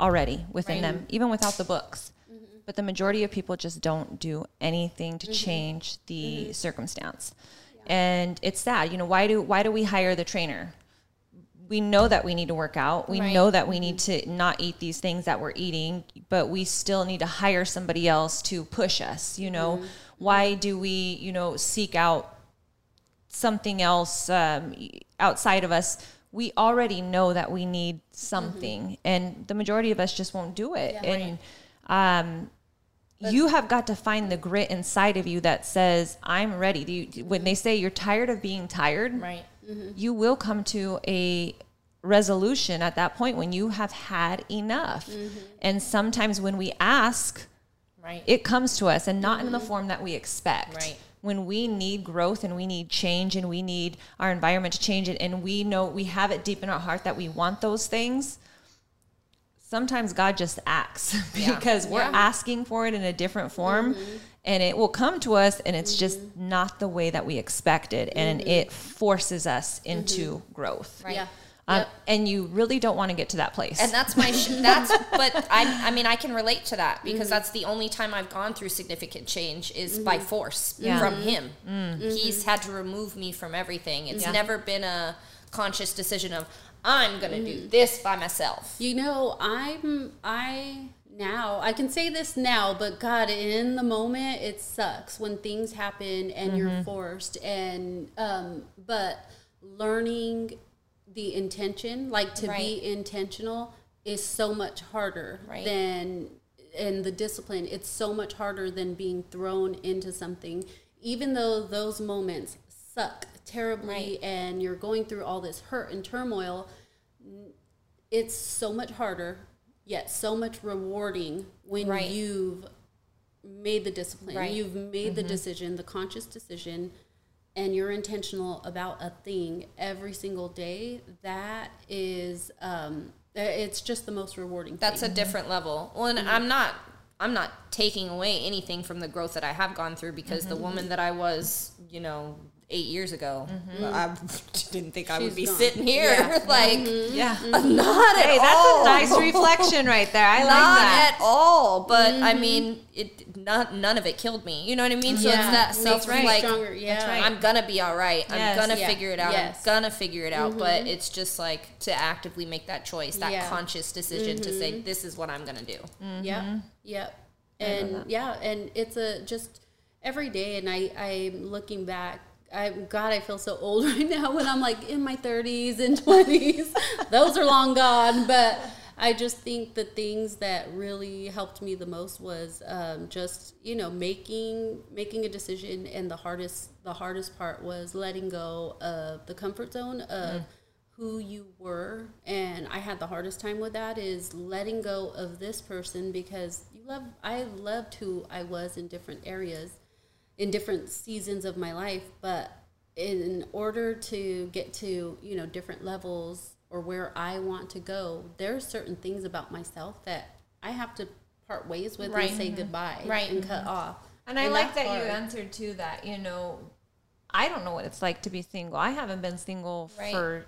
already within Right. them, even without the books. But the majority of people just don't do anything to mm-hmm. change the mm-hmm. circumstance. And it's sad. You know, why do why do we hire the trainer? we know that we need to work out. We Right. know that we need mm-hmm. to not eat these things that we're eating, but we still need to hire somebody else to push us. You know, why do we, you know, seek out something else um, outside of us? We already know that we need something, and the majority of us just won't do it. and um, you have got to find the grit inside of you that says, "I'm ready." You, when they say you're tired of being tired, right. Mm-hmm. you will come to a resolution at that point when you have had enough. Mm-hmm. And sometimes when we ask, Right. it comes to us and not in the mm-hmm. form that we expect. Right. When we need growth and we need change and we need our environment to change it and we know we have it deep in our heart that we want those things, sometimes God just acts Yeah. because we're Yeah. asking for it in a different form mm-hmm. and it will come to us and it's just mm-hmm. not the way that we expected and mm-hmm. it forces us into growth. Right. Yeah. Um, Yep. And you really don't want to get to that place. And that's my sh- that's but I I mean I can relate to that because mm. that's the only time I've gone through significant change is by force Yeah. from him. He's had to remove me from everything. It's Yeah. never been a conscious decision of I'm going to do this by myself. You know, I'm I now I can say this now, but God, in the moment, it sucks when things happen and you're forced. And um, but learning the intention, like to Right. be intentional, is so much harder Right. than and the discipline. It's so much harder than being thrown into something, even though those moments suck terribly Right. and you're going through all this hurt and turmoil it's so much harder yet so much rewarding when Right. you've made the discipline Right. you've made the mm-hmm. decision the conscious decision and you're intentional about a thing every single day that is um eh, it's just the most rewarding That's a different level. Well, and mm-hmm. I'm not I'm not taking away anything from the growth that I have gone through because the mm-hmm. woman that I was, you know, eight years ago, mm-hmm. I didn't think I would be gone. sitting here Yeah. like mm-hmm. yeah. Uh, mm-hmm. not at Hey, that's all. a nice reflection right there. I like not that. at all. But I mean, it not none of it killed me. You know what I mean? So Yeah. it's that Makes self me like stronger. Yeah. right. I'm gonna be all right. I'm gonna Yeah. figure it out. Yes. I'm gonna figure it out. But it's just like to actively make that choice, that Yeah. conscious decision to say, "This is what I'm gonna do." Yep. Yep. And yeah, and it's a just every day and I I'm looking back I God I feel so old right now when I'm like in my 30s and 20s. Those are long gone, but I just think the things that really helped me the most was um, just you know making making a decision, and the hardest the hardest part was letting go of the comfort zone of who you were and i had the hardest time with that is letting go of this person because you love i loved who i was in different areas in different seasons of my life but in order to get to you know different levels or where I want to go, there are certain things about myself that I have to part ways with Right. Mm-hmm. and say goodbye Right. and cut mm-hmm. off. And I like that you answered to that. You know, I don't know what it's like to be single. I haven't been single Right. for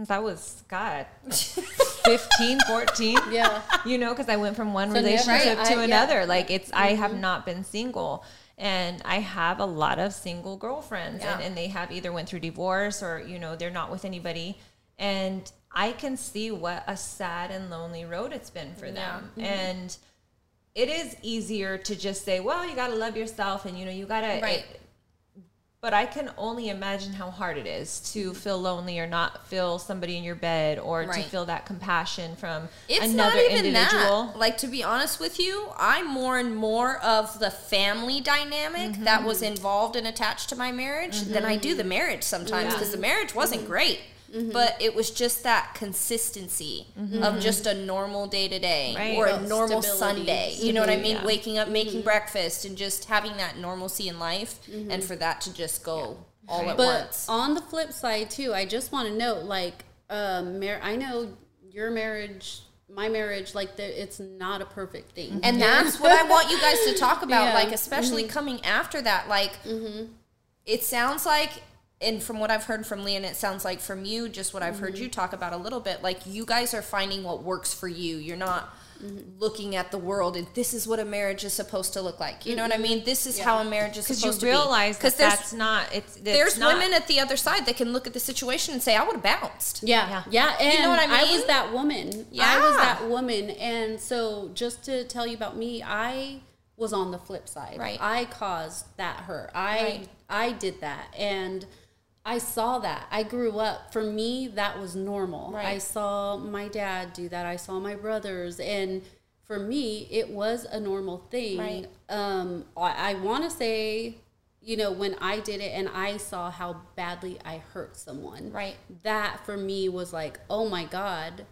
since I was God 15, 14. Yeah. You know, because I went from one So relationship Right, to I- yeah. another. Like it's I have not been single. And I have a lot of single girlfriends and, Yeah. and they have either went through divorce or, you know, they're not with anybody. And I can see what a sad and lonely road it's been for them. And it is easier to just say, well, you got to love yourself and, you know, you got to. Right. But I can only imagine how hard it is to feel lonely or not feel somebody in your bed or to feel that compassion from It's another not even individual. that. Like to be honest with you, I'm more and more of the family dynamic Mm-hmm. that was involved and attached to my marriage than I do the marriage sometimes because the marriage wasn't Mm-hmm. great. Mm-hmm. But it was just that consistency mm-hmm. of mm-hmm. just a normal day to day or a normal stability. Sunday. You know what I mean? Yeah. Waking up, making breakfast, and just having that normalcy in life, Mm-hmm. and for that to just go all at But once. on the flip side too, I just want to note, like, um, mar- I know your marriage, my marriage, like, the, it's not a perfect thing. And that's what I want you guys to talk about, Yeah. like especially coming after that. Like, it sounds like, and from what I've heard from Lee, and it sounds like from you, just what I've heard mm-hmm. you talk about a little bit, like you guys are finding what works for you. You're not mm-hmm. looking at the world and this is what a marriage is supposed to look like. You know what I mm-hmm. mean? This is how a marriage is Because supposed you realize to be. that there's that's not, it's, it's there's not, women at the other side that can look at the situation and say, "I would have bounced." Yeah, yeah, and know what I mean? I was that woman. Yeah, I was that woman, and so just to tell you about me, I was on the flip side. Right. I caused that hurt. I Right. I did that, and I saw that. I grew up. For me, that was normal. Right. I saw my dad do that. I saw my brothers, and for me, it was a normal thing. Right. Um, I, I want to say. You know, when I did it and I saw how badly I hurt someone, Right. that for me was like, oh my God,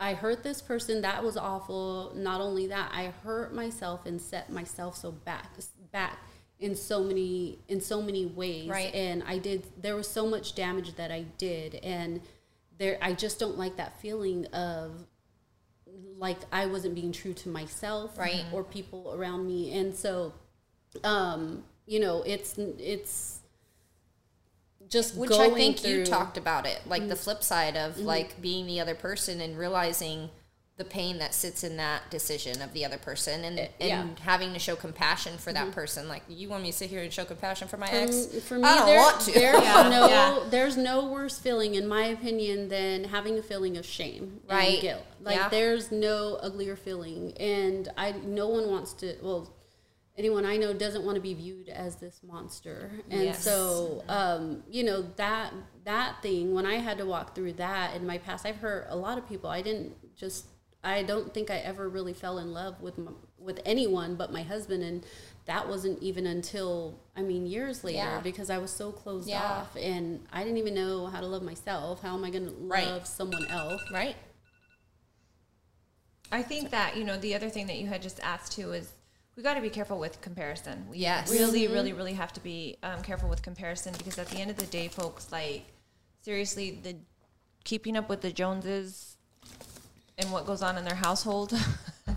I hurt this person. That was awful. Not only that, I hurt myself and set myself so back back in so many in so many ways. Right. And I did there was so much damage that I did and there I just don't like that feeling of like I wasn't being true to myself Right. or people around me. And so um, you know, it's it's just which I think you through- Mm-hmm. talked about it, like the flip side of like being the other person and realizing the pain that sits in that decision of the other person and, and yeah. Mm-hmm. having to show compassion for that person. Like you want me to sit here and show compassion for my ex? For, for me, I don't there- want to. There's Yeah, no, yeah. there's no worse feeling, in my opinion, than having a feeling of shame Right. and guilt. Like there's no uglier feeling, and I no one wants to. Well, anyone I know doesn't want to be viewed as this monster, and Yes. so um, you know that that thing. When I had to walk through that in my past, I've hurt a lot of people. I didn't just. I don't think I ever really fell in love with my, with anyone but my husband, and that wasn't even until I mean years later Yeah. because I was so closed Yeah. off and I didn't even know how to love myself. How am I going to Right. love someone else? Right. I think that you know the other thing that you had just asked too is we got to be careful with comparison. We Yes. really, really, really have to be um, careful with comparison because at the end of the day, folks, like seriously, the keeping up with the Joneses and what goes on in their household.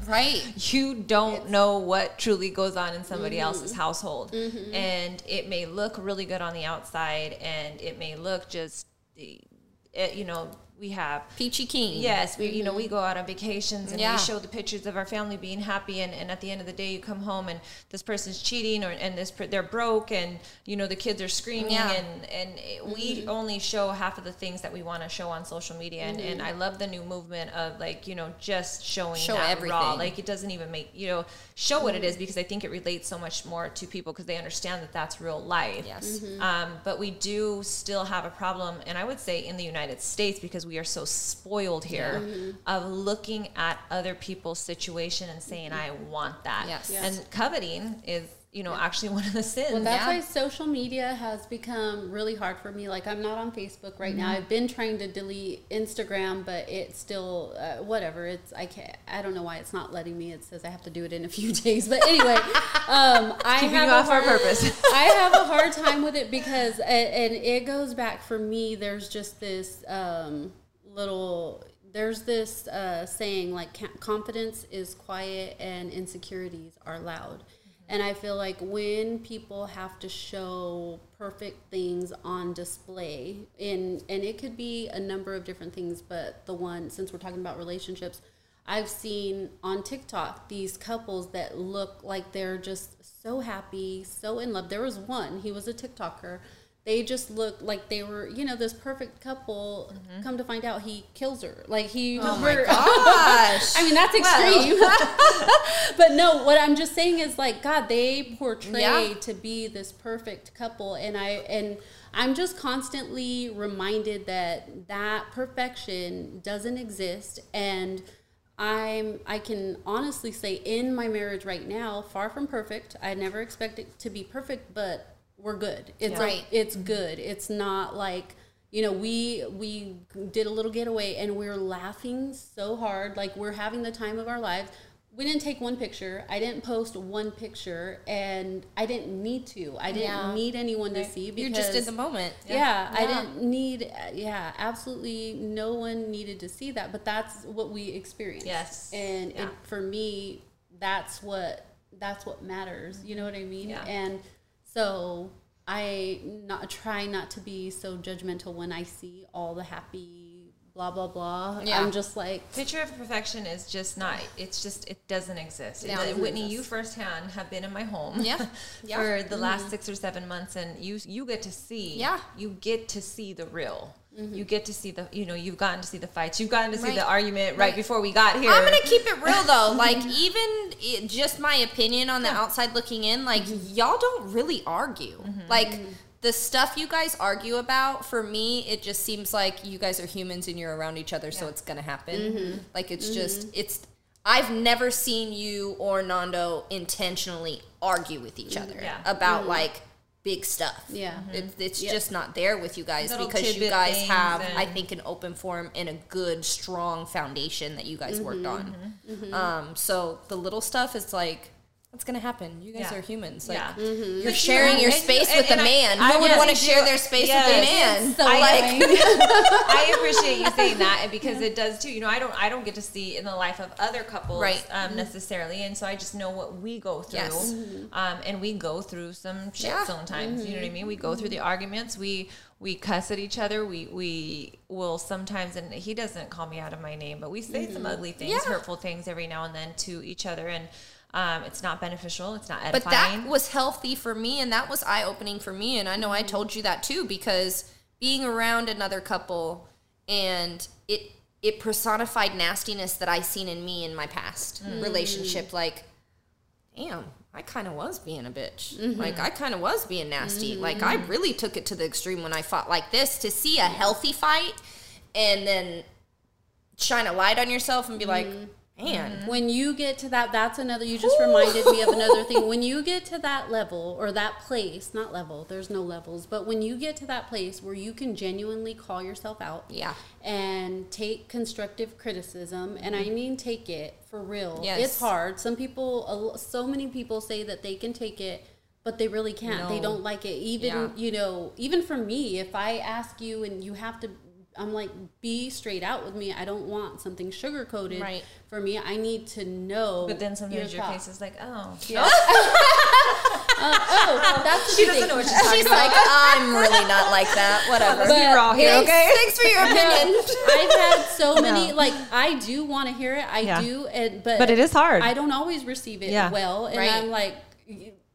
Right. you don't know what truly goes on in somebody mm-hmm. else's household. Mm-hmm. And it may look really good on the outside and it may look just, it, you know, we have Peachy Keen. Yes, we you know we mm-hmm. go out on vacations and Yeah. we show the pictures of our family being happy, and, and at the end of the day, you come home and this person's cheating, or and this they're broke, and you know the kids are screaming, Yeah. and and it, we mm-hmm. only show half of the things that we want to show on social media, and, and mm-hmm. I love the new movement of like you know just showing Show that everything. raw, like it doesn't even make you know show what it is because I think it relates so much more to people because they understand that that's real life. Yes. Um, but we do still have a problem, and I would say in the United States because we are so spoiled here of looking at other people's situation and saying, "I want that." Yes. Yes. And coveting is you know, actually one of the sins. Well, that's Yeah. why social media has become really hard for me. Like, I'm not on Facebook right now. I've been trying to delete Instagram, but it's still uh, whatever. It's I can't. I don't know why it's not letting me. It says I have to do it in a few days. But anyway, um, I Keeping have off hard, purpose. I have a hard time with it because, and, and it goes back for me. There's just this um, little. There's this uh, saying like confidence is quiet and insecurities are loud. And I feel like when people have to show perfect things on display, in and it could be a number of different things, but the one since we're talking about relationships, I've seen on TikTok these couples that look like they're just so happy, so in love. There was one, he was a TikToker. They just looked like they were, you know, this perfect couple. Mm-hmm. Come to find out, he kills her. Like he. Oh my gosh. I mean, that's extreme. but no, what I'm just saying is like, God, they portray Yeah. to be this perfect couple, and I and I'm just constantly reminded that that perfection doesn't exist, and I'm I can honestly say in my marriage right now, far from perfect. I never expect it to be perfect, but we're good. It's Yeah. like it's good. It's not like you know we we did a little getaway and we are laughing so hard like we're having the time of our lives we didn't take one picture i didn't post one picture and i didn't need to i didn't Yeah. need anyone to see because You're just in the moment. yeah, I didn't need yeah absolutely no one needed to see that but that's what we experienced Yes. and Yeah. it, for me that's what that's what matters you know what i mean Yeah. and so i not try not to be so judgmental when i see all the happy blah blah blah Yeah. i'm just like Picture of perfection is just not. It's just it doesn't exist. Yeah. It- doesn't Whitney, exist. you firsthand have been in my home. Yeah. Yeah. for the last mm. six or seven months, and you you get to see. Yeah. You get to see the real. Mm-hmm. You get to see the. You know, you've gotten to see the fights. You've gotten to see Right. the argument right, Right. before we got here. I'm gonna keep it real though. Like even it, just my opinion on the outside looking in, like mm-hmm. y'all don't really argue. Mm-hmm. Like the stuff you guys argue about, for me, it just seems like you guys are humans and you're around each other, so it's gonna happen. Like it's just it's. I've never seen you or Nando intentionally argue with each mm, other Yeah. about like big stuff. Yeah. It, it's Yeah. just not there with you guys Little because you guys have, I think, an open forum and a good, strong foundation that you guys worked on. Mm-hmm. Um, so the little stuff is like, what's gonna happen? You guys Yeah. are humans. Like Yeah. you're mm-hmm. But sharing you- your space and- with a and I- man. I Who would really want to share their space yes. with a man? so like. I appreciate you saying that and because it does too. You know, I don't I don't get to see in the life of other couples Right. um, mm-hmm. necessarily, and so I just know what we go through. Yes. Mm-hmm. Um, and we go through some shit Yeah. sometimes. You know what I mean? We go through the arguments. We we cuss at each other. We we will sometimes, and he doesn't call me out of my name, but we say some ugly things, Yeah. hurtful things every now and then to each other, and um, it's not beneficial. It's not edifying. but that was healthy for me and that was eye-opening for me and i know i Mm-hmm. told you that too because being around another couple and it it personified nastiness that i seen in me in my past Mm. relationship like damn i kind of was being a bitch Mm-hmm. like i kind of was being nasty like i really took it to the extreme when i fought like this to see a healthy fight and then shine a light on yourself and be like Mm-hmm. Man mm-hmm. when you get to that that's another you just reminded me of another thing when you get to that level or that place not level there's no levels but when you get to that place where you can genuinely call yourself out Yeah. and take constructive criticism and i mean take it for real Yes. it's hard some people so many people say that they can take it but they really can't they don't like it even Yeah. you know even for me if i ask you and you have to i'm like be straight out with me i don't want something sugar coated Right. for me i need to know but then sometimes your thought. face is like, oh, yeah. Uh, oh that's the she thing. doesn't know what she's talking She's about. like, I'm really not like that. Whatever. Let's be raw here, thanks, okay? Thanks for your opinion. I've had so many No. like I do want to hear it. I Yeah. do, and but But it is hard. I don't always receive it Yeah. well, and Right. I'm like,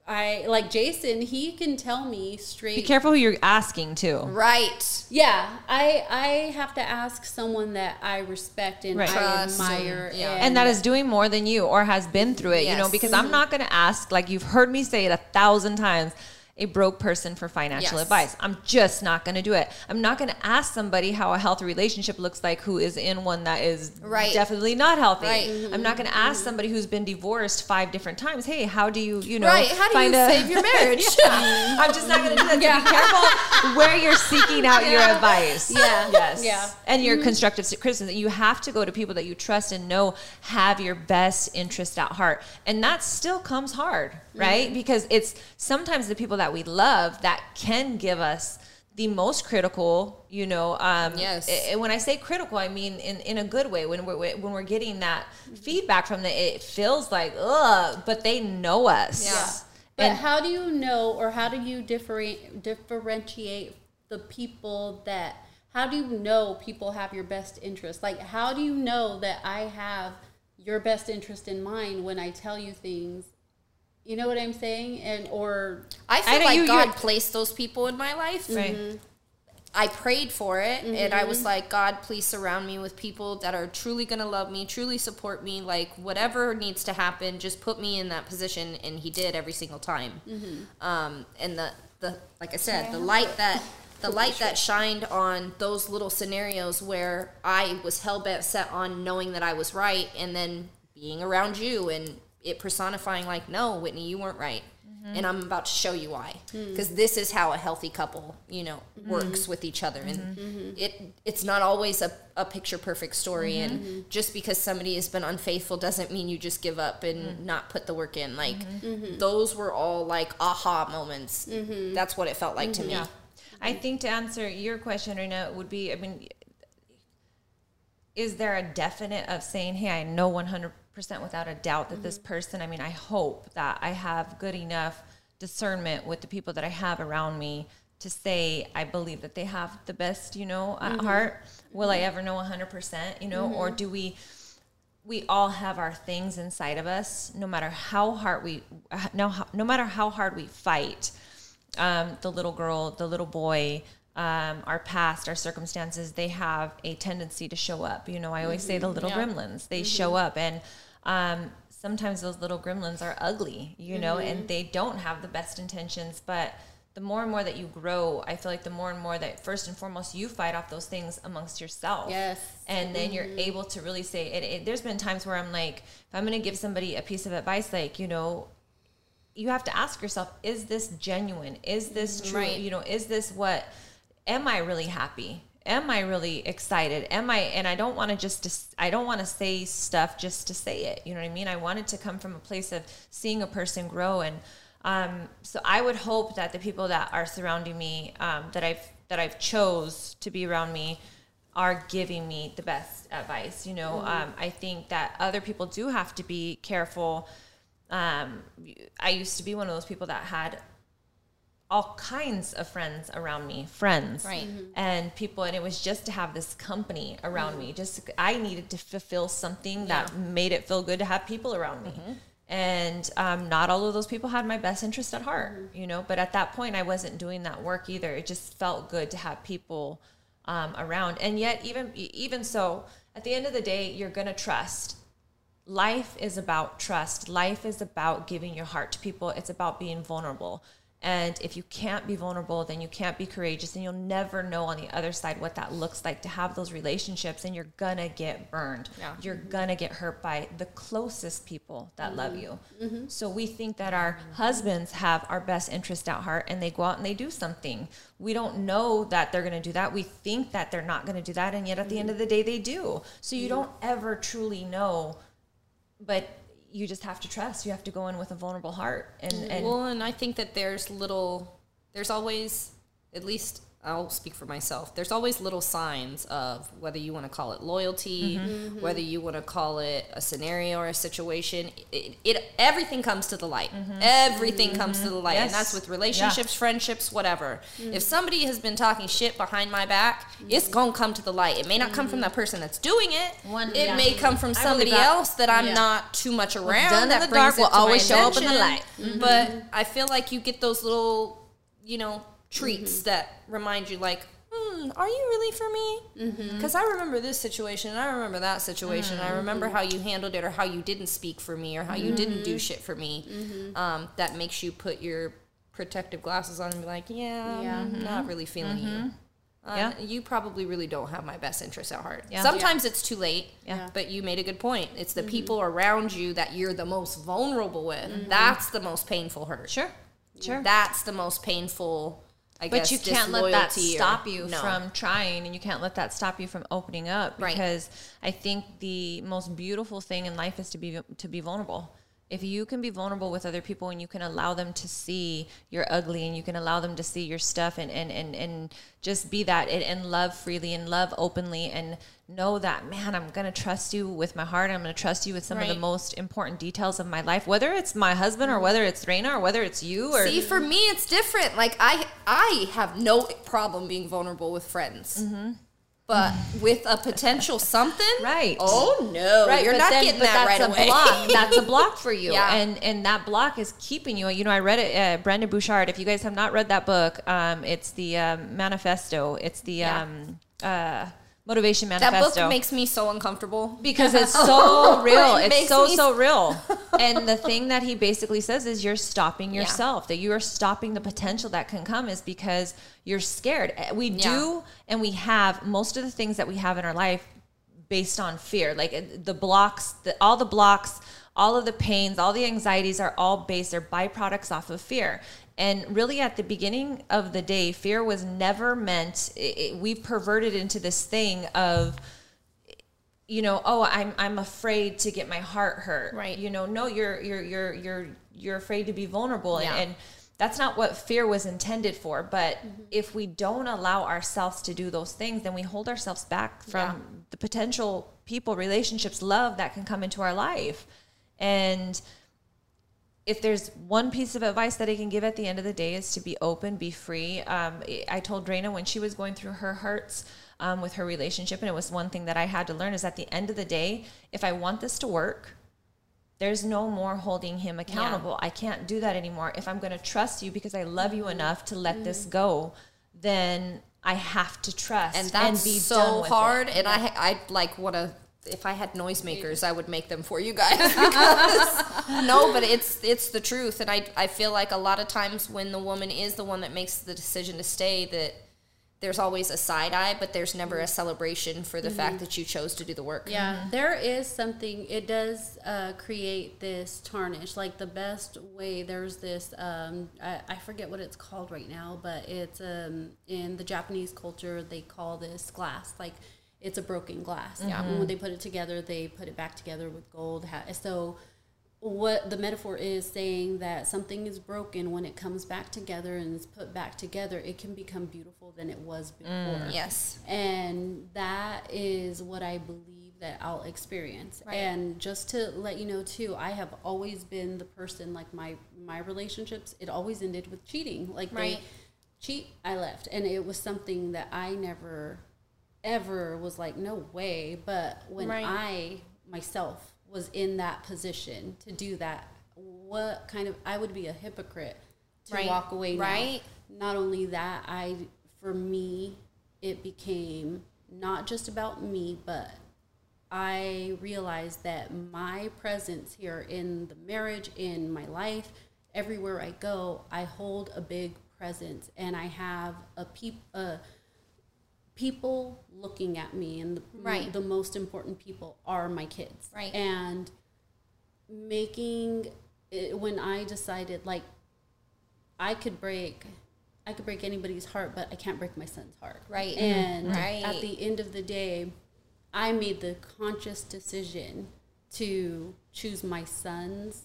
I like Jason. He can tell me straight. Be careful who you're asking to. right. Yeah, I I have to ask someone that I respect and Right. I Trust admire, and- yeah. and that is doing more than you or has been through it you know Yes. because i'm not going to ask like you've heard me say it a thousand times a broke person for financial Yes. advice. I'm just not going to do it. I'm not going to ask somebody how a healthy relationship looks like who is in one that is Right. definitely not healthy. Right. I'm not going to ask mm-hmm. somebody who's been divorced five different times, "Hey, how do you, you know, Right. How do find you a save your marriage? I'm just not going to do that. So be careful where you're seeking out your advice. Yeah. Yes. Yeah. And your mm-hmm. constructive criticism. You have to go to people that you trust and know have your best interest at heart. And that still comes hard, right? Because it's sometimes the people that we love that can give us the most critical, you know. Um, Yes. i- when I say critical, I mean in, in a good way. When we're when we're getting that feedback from them, it feels like ugh, but they know us. Yeah. But And- how do you know, or how do you different, differentiate the people that? How do you know people have your best interest? Like, how do you know that I have your best interest in mind when I tell you things? You know what I'm saying? And or I feel know like you- God you're- placed those people in my life. Right. Mm-hmm. I prayed for it and I was mm-hmm. like, God, please surround me with people that are truly going to love me, truly support me. Like, whatever needs to happen, just put me in that position. And He did every single time. Mm-hmm. Um, and the, the, like I said, the light that. The light that shined on those little scenarios where I was hell bent set on knowing that I was right, and then being around you and it personifying like, no, Whitney, you weren't right, mm-hmm. and I'm about to show you why. Hmm. Because this is how a healthy couple, you know, mm-hmm. works with each other, and mm-hmm. it it's not always a, a picture perfect story. And just because somebody has been unfaithful doesn't mean you just give up and not put the work in. Like those were all like aha moments. That's what it felt like to me. Yeah. I think to answer your question, right now would be I mean, is there a definite of saying, hey, I know 100% without a doubt that this mm-hmm. person, I mean, I hope that I have good enough discernment with the people that I have around me to say, I believe that they have the best, you know, at mm-hmm. heart. Will I ever know 100%, you know, or mm-hmm. do we, we all have our things inside of us, no matter how hard we, uh, no, no matter how hard we fight um, the little girl, the little boy, um, our past, our circumstances, they have a tendency to show up. You know, I always say the little gremlins, they show up. And um, sometimes those little gremlins are ugly, you know, and they don't have the best intentions. But the more and more that you grow, I feel like the more and more that first and foremost you fight off those things amongst yourself Yes. and then you're able to really say it, it there's been times where i'm like if i'm going to give somebody a piece of advice like you know you have to ask yourself is this genuine is this true Right. you know is this what am i really happy am i really excited am i and i don't want to just i don't want to say stuff just to say it you know what i mean i want it to come from a place of seeing a person grow and um, so i would hope that the people that are surrounding me um, that i've that i've chose to be around me are giving me the best advice. You know, um, I think that other people do have to be careful. Um, I used to be one of those people that had all kinds of friends around me, friends, Right. and people, and it was just to have this company around me. Just I needed to fulfill something that made it feel good to have people around me. And um, not all of those people had my best interest at heart, you know. But at that point, I wasn't doing that work either. It just felt good to have people um, around. And yet, even even so, at the end of the day, you're gonna trust. Life is about trust. Life is about giving your heart to people. It's about being vulnerable. And if you can't be vulnerable, then you can't be courageous, and you'll never know on the other side what that looks like to have those relationships. And you're gonna get burned. Yeah. You're mm-hmm. gonna get hurt by the closest people that love mm-hmm. you. Mm-hmm. So we think that our husbands have our best interest at heart, and they go out and they do something. We don't know that they're gonna do that. We think that they're not gonna do that, and yet at the end of the day, they do. So you don't ever truly know but you just have to trust. You have to go in with a vulnerable heart, and and Well, and I think that there's little, there's always, at least I'll speak for myself. There's always little signs of whether you want to call it loyalty, Mm-hmm. whether you want to call it a scenario or a situation. It, it everything comes to the light. Everything comes to the light, and Mm-hmm. That's with relationships, friendships, whatever. If somebody has been talking shit behind my back, it's gonna come to the light. It may not come from that person that's doing it. One- it yeah. may come from somebody that. else that I'm Yeah. not too much around. done that the dark will always show up in the light. Mm-hmm. But I feel like you get those little, you know, treats Mm-hmm. that remind you, like, hmm, are you really for me? Mm-hmm. Because I remember this situation, and I remember that situation. I remember how you handled it, or how you didn't speak for me, or how you didn't Mm-hmm. do shit for me. Um, that makes you put your protective glasses on and be like, yeah, Yeah. I'm not really feeling you. Uh, Yeah. You probably really don't have my best interests at heart. Yeah. Sometimes it's too late. Yeah. But you made a good point. It's the people around you that you're the most vulnerable with. That's the most painful hurt. Sure. Sure. That's the most painful. I but guess you can't let that or- stop you No. from trying and you can't let that stop you from opening up Right. because i think the most beautiful thing in life is to be to be vulnerable if you can be vulnerable with other people and you can allow them to see you're ugly and you can allow them to see your stuff and and and, and just be that and, and love freely and love openly and know that man i'm gonna trust you with my heart. I'm gonna trust you with some of the most important details of my life whether it's my husband or mm-hmm. whether it's Reyna or whether it's you or See, for me, it's different. Like I, I have no problem being vulnerable with friends, mm-hmm. But with a potential something. Right. Oh no, right you're but not then- getting that that's right a away. block that's a block for you Yeah. and and that block is keeping you you know i read it uh, Brendon Burchard if you guys have not read that book um, it's the um, manifesto it's the Yeah. um, uh, motivation that manifesto book makes me so uncomfortable. because it's so real It it's so so real and the thing that he basically says is you're stopping Yeah. yourself that you are stopping the potential that can come is because you're scared Uh, we Yeah. do and we have most of the things that we have in our life based on fear like uh, the blocks the, all the blocks all of the pains all the anxieties are all based they're byproducts off of fear and really at the beginning of the day fear was never meant it, it, we've perverted into this thing of you know oh i'm i'm afraid to get my heart hurt Right. you know no you're you're you're you're you're afraid to be vulnerable Yeah. and, and that's not what fear was intended for but mm-hmm. if we don't allow ourselves to do those things then we hold ourselves back from Yeah. the potential people relationships love that can come into our life and if there's one piece of advice that I can give at the end of the day is to be open, be free. Um, I told Drana when she was going through her hurts um, with her relationship, and it was one thing that I had to learn is at the end of the day, if I want this to work, there's no more holding him accountable. I can't do that anymore. If I'm going to trust you because I love you enough to let this go, then I have to trust and that's be done so with hard. It. And I, I like want to. If I had noisemakers, I would make them for you guys. No, but it's it's the truth, and I I feel like a lot of times when the woman is the one that makes the decision to stay, that there's always a side eye, but there's never a celebration for the fact that you chose to do the work. Yeah, there is something. It does uh, create this tarnish. Like the best way, there's this. Um, I, I forget what it's called right now, but it's um, in the Japanese culture. They call this glass like it's a broken glass. Yeah. And when mm-hmm. they put it together, they put it back together with gold. So what the metaphor is saying that something is broken when it comes back together and is put back together, it can become beautiful than it was mm, before. Yes. And that is what I believe that I'll experience. Right. And just to let you know too, I have always been the person like my my relationships, it always ended with cheating. Like Right. they cheat, I left. And it was something that I never ever was like, no way. But when Right. I myself was in that position to do that, what kind of I would be a hypocrite to Right. walk away now. Right. Not only that, I for me it became not just about me, but I realized that my presence here in the marriage, in my life, everywhere I go, I hold a big presence and I have a peop a people looking at me and the, Right. the most important people are my kids. Right. And making it, when I decided like I could break I could break anybody's heart, but I can't break my son's heart. Right. And mm-hmm. Right. at the end of the day, I made the conscious decision to choose my son's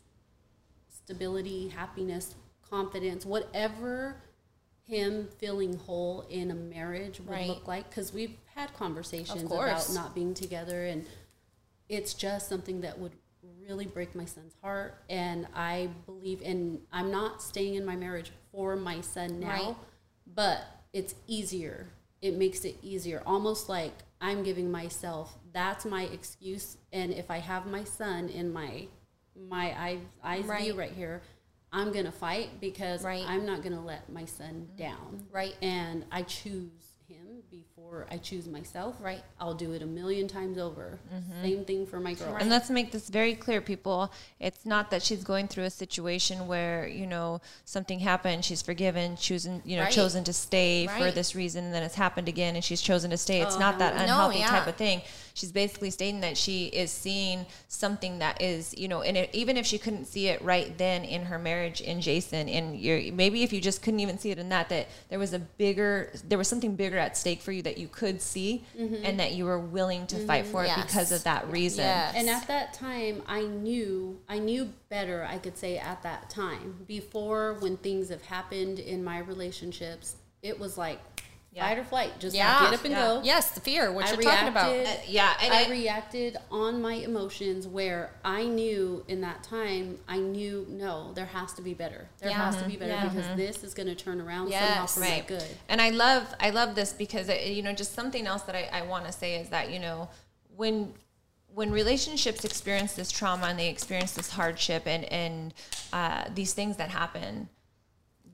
stability, happiness, confidence, whatever him feeling whole in a marriage would Right. look like. Because we've had conversations about not being together, and it's just something that would really break my son's heart. And I believe, in I'm not staying in my marriage for my son now, Right. but it's easier. It makes it easier, almost like I'm giving myself that's my excuse. And if I have my son in my my eye, eyes Right. view right here, I'm gonna fight because Right. I'm not gonna let my son down. Right. And I choose him before I choose myself, Right. I'll do it a million times over. Mm-hmm. Same thing for my girl. And let's make this very clear, people. It's not that she's going through a situation where, you know, something happened, she's forgiven, chosen, you know, Right. chosen to stay for this reason, and then it's happened again and she's chosen to stay. It's Oh, not that no. unhealthy yeah. type of thing. She's basically stating that she is seeing something that is, you know, and it, even if she couldn't see it right then in her marriage in Jason, and you're, maybe if you just couldn't even see it in that, that there was a bigger, there was something bigger at stake for you that you could see mm-hmm. and that you were willing to fight mm-hmm. for it because of that reason. Yes. And at that time, I knew, I knew better, I could say at that time. Before, when things have happened in my relationships, it was like Yeah. fight or flight. Just Yeah. get up and Yeah. go. Yes, the fear, what I you're talking about. Uh, yeah, and I I- reacted on my emotions where I knew in that time, I knew, no, there has to be better. There Yeah. has to be better Yeah. because this is going to turn around Yes. somehow for right good. and i love i love this because it, you know just something else that i, I want to say is that you know when when relationships experience this trauma and they experience this hardship and and uh, these things that happen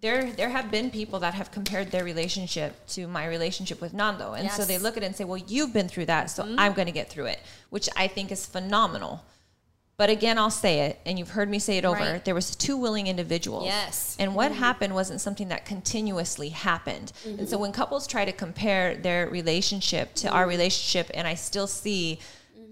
there there have been people that have compared their relationship to my relationship with Nando. And so they look at it and say well you've been through that so mm-hmm. I'm going to get through it which I think is phenomenal. But again I'll say it and you've heard me say it over. Right. there was two willing individuals. Yes. and what mm-hmm. happened wasn't something that continuously happened. And so mm-hmm. when couples try to compare their relationship to our relationship, and I still see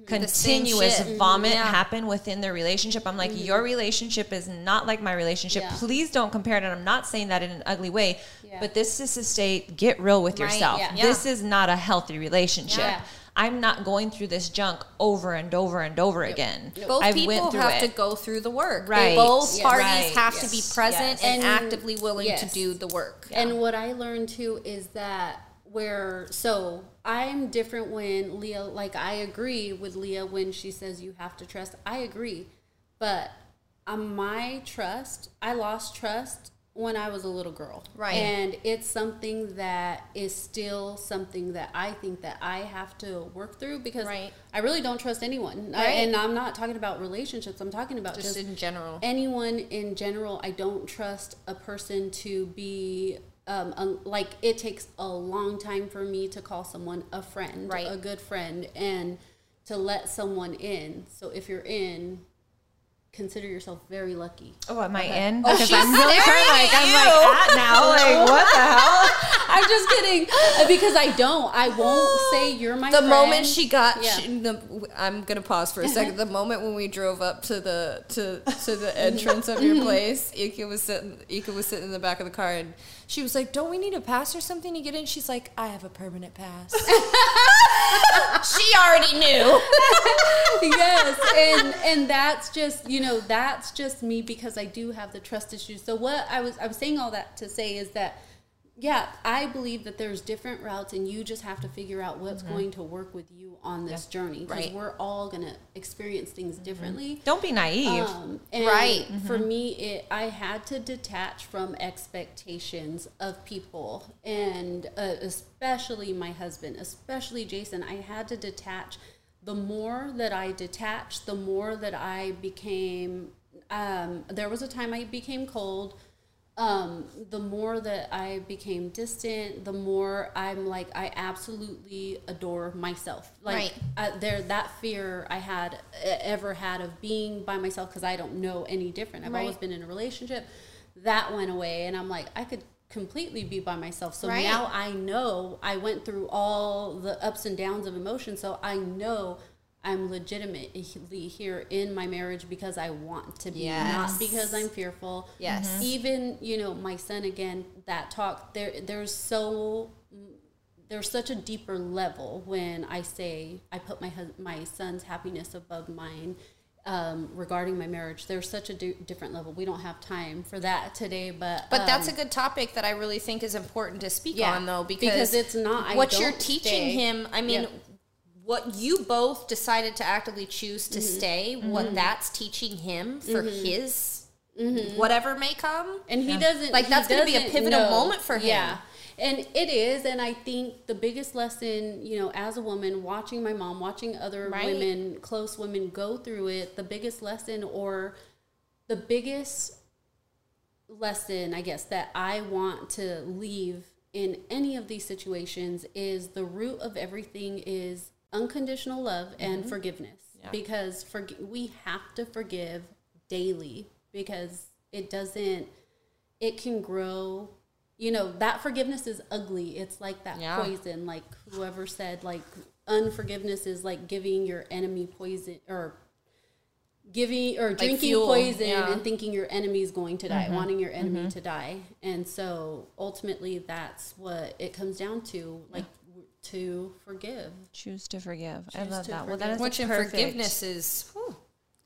continuous shit. Mm-hmm. vomit Yeah. happen within their relationship, I'm like, mm-hmm. your relationship is not like my relationship. Yeah. Please don't compare it. And I'm not saying that in an ugly way, Yeah. but this is to state get real with Right, yourself. yeah. This is not a healthy relationship. Yeah. I'm not going through this junk over and over and over again. Both I people have it. to go through the work. Right. Both Yeah. parties Right. have to be present Yes. and, And- actively willing yes. to do the work. And what I learned too is that where so I'm different when Leah like I agree with Leah when she says you have to trust. I agree. But um, my trust, I lost trust when I was a little girl. Right. And it's something that is still something that I think that I have to work through because Right. I really don't trust anyone. I, Right. and I'm not talking about relationships. I'm talking about Just just in general. anyone in general i don't trust a person to be um, un- like it takes a long time for me to call someone a friend Right. a good friend and to let someone in so if you're in consider yourself very lucky Oh, am I in? Oh, Because she's I'm really of like I'm you. like at now. Like what the hell? i'm just kidding Uh, because i don't i won't say you're my the friend. moment she got Yeah. she, the, i'm gonna pause for a second the moment when we drove up to the to to the entrance of your place Ika was sitting Ika was sitting in the back of the car and she was like don't we need a pass or something to get in she's like i have a permanent pass she already knew. Yes and and that's just you know that's just me because i do have the trust issues. So what i was i was saying all that to say is that yeah i believe that there's different routes and you just have to figure out what's going to work with you on this journey because Right. we're all going to experience things differently Don't be naive. um, and Right. For me, it I had to detach from expectations of people, and uh, especially my husband, especially Jason. I had to detach. The more that I detached, the more that I became. Um, there was a time I became cold. Um, the more that I became distant, the more I'm like I absolutely adore myself. Like Right. uh, there that fear I had ever had of being by myself because I don't know any different. I've always been in a relationship. That went away, and I'm like I could completely be by myself. So Right. now I know I went through all the ups and downs of emotion. So I know I'm legitimately here in my marriage because I want to be, Yes. not because I'm fearful. Yes. Mhm. Even you know my son again. That talk there. There's so there's such a deeper level when I say I put my hus- my son's happiness above mine um, regarding my marriage. There's such a different level. We don't have time for that today, but But that's a um, good topic that I really think is important to speak Yeah, on, though, because, because it's not- I what you're teaching stay. him. I mean, Yeah. What you both decided to actively choose Mm-hmm. to stay, mm-hmm. what that's teaching him for mm-hmm. his mm-hmm. whatever may come. and he doesn't Like, he that's gonna be a pivotal know. moment for him. Yeah. And it is, and I think the biggest lesson, you know, as a woman, watching my mom, watching other Right. women, close women go through it, the biggest lesson or the biggest lesson, I guess, that I want to leave in any of these situations is the root of everything is unconditional love and mm-hmm. forgiveness. Because for, we have to forgive daily because it doesn't it can grow you know that forgiveness is ugly. It's like that Yeah. poison like whoever said like unforgiveness is like giving your enemy poison or giving or drinking fuel, poison yeah. and thinking your enemy is going to die mm-hmm. wanting your enemy mm-hmm. to die. And so ultimately that's what it comes down to like to forgive Choose to forgive. I love to that. Well, that forgive. is Which in perfect, forgiveness is. whew.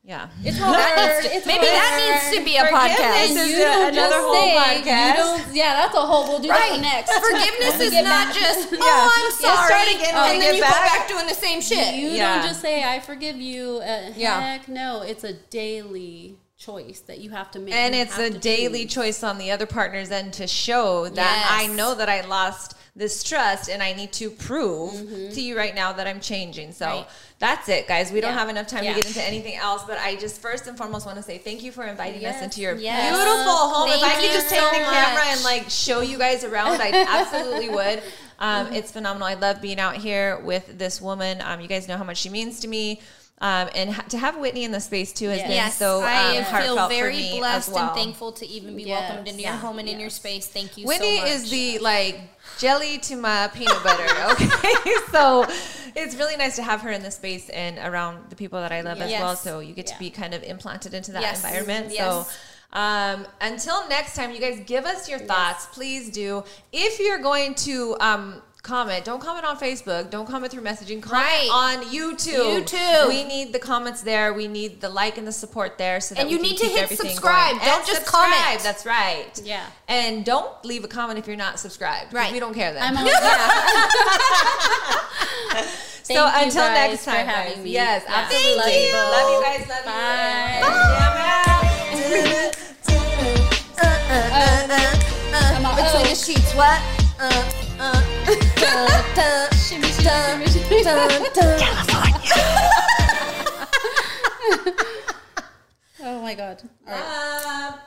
Yeah. it's hard needs to- it's maybe that needs to be a podcast. is you a- don't another just whole say, podcast. You don't, yeah, that's a whole. We'll do Right. that next. Forgiveness is not back. just, oh, I'm You sorry. start again when and you then get you back. go back doing the same shit. You Yeah. don't just say I forgive you. Uh, Yeah. Heck no, it's a daily choice that you have to make. and it's a daily choose. choice on the other partner's end to show that I know that I lost this trust and I need to prove to you right now that I'm changing. So Right. that's it, guys. We don't have enough time Yeah. to get into anything else, but I just first and foremost want to say thank you for inviting us into your Yes. beautiful home. if I could you just take so the camera and like show you guys around, I absolutely would. Um, it's phenomenal. I love being out here with this woman. Um, you guys know how much she means to me. Um, and ha- to have Whitney in the space too has Yes. been Yes, so um, I feel heartfelt very for me blessed well. and thankful to even be Yes. welcomed into Yeah. your home and in your space. Thank you Whitney so much. is the like jelly to my peanut butter. Okay, so it's really nice to have her in the space and around the people that I love as well. So you get to be kind of implanted into that Yes. environment. Yes. So. Um, until next time, you guys give us your thoughts. Please do. If you're going to um, comment, don't comment on Facebook. Don't comment through messaging. Comment Right. on YouTube. YouTube. We need the comments there. We need the like and the support there. So that And you need to hit subscribe. going. Don't And just subscribe. comment. That's right. Yeah. And don't leave a comment if you're not subscribed. Right. We don't care then. I'm on. so Thank you until next time, guys. me. Yes, Yeah. absolutely. Love you. Love you guys. Love Bye. you. I'm on. Between Oh. the sheets, what? Uh, uh, dun, dun, Shimmy, shimmy, shimmy, shimmy. dun, dun. Oh my god. All right. Uh,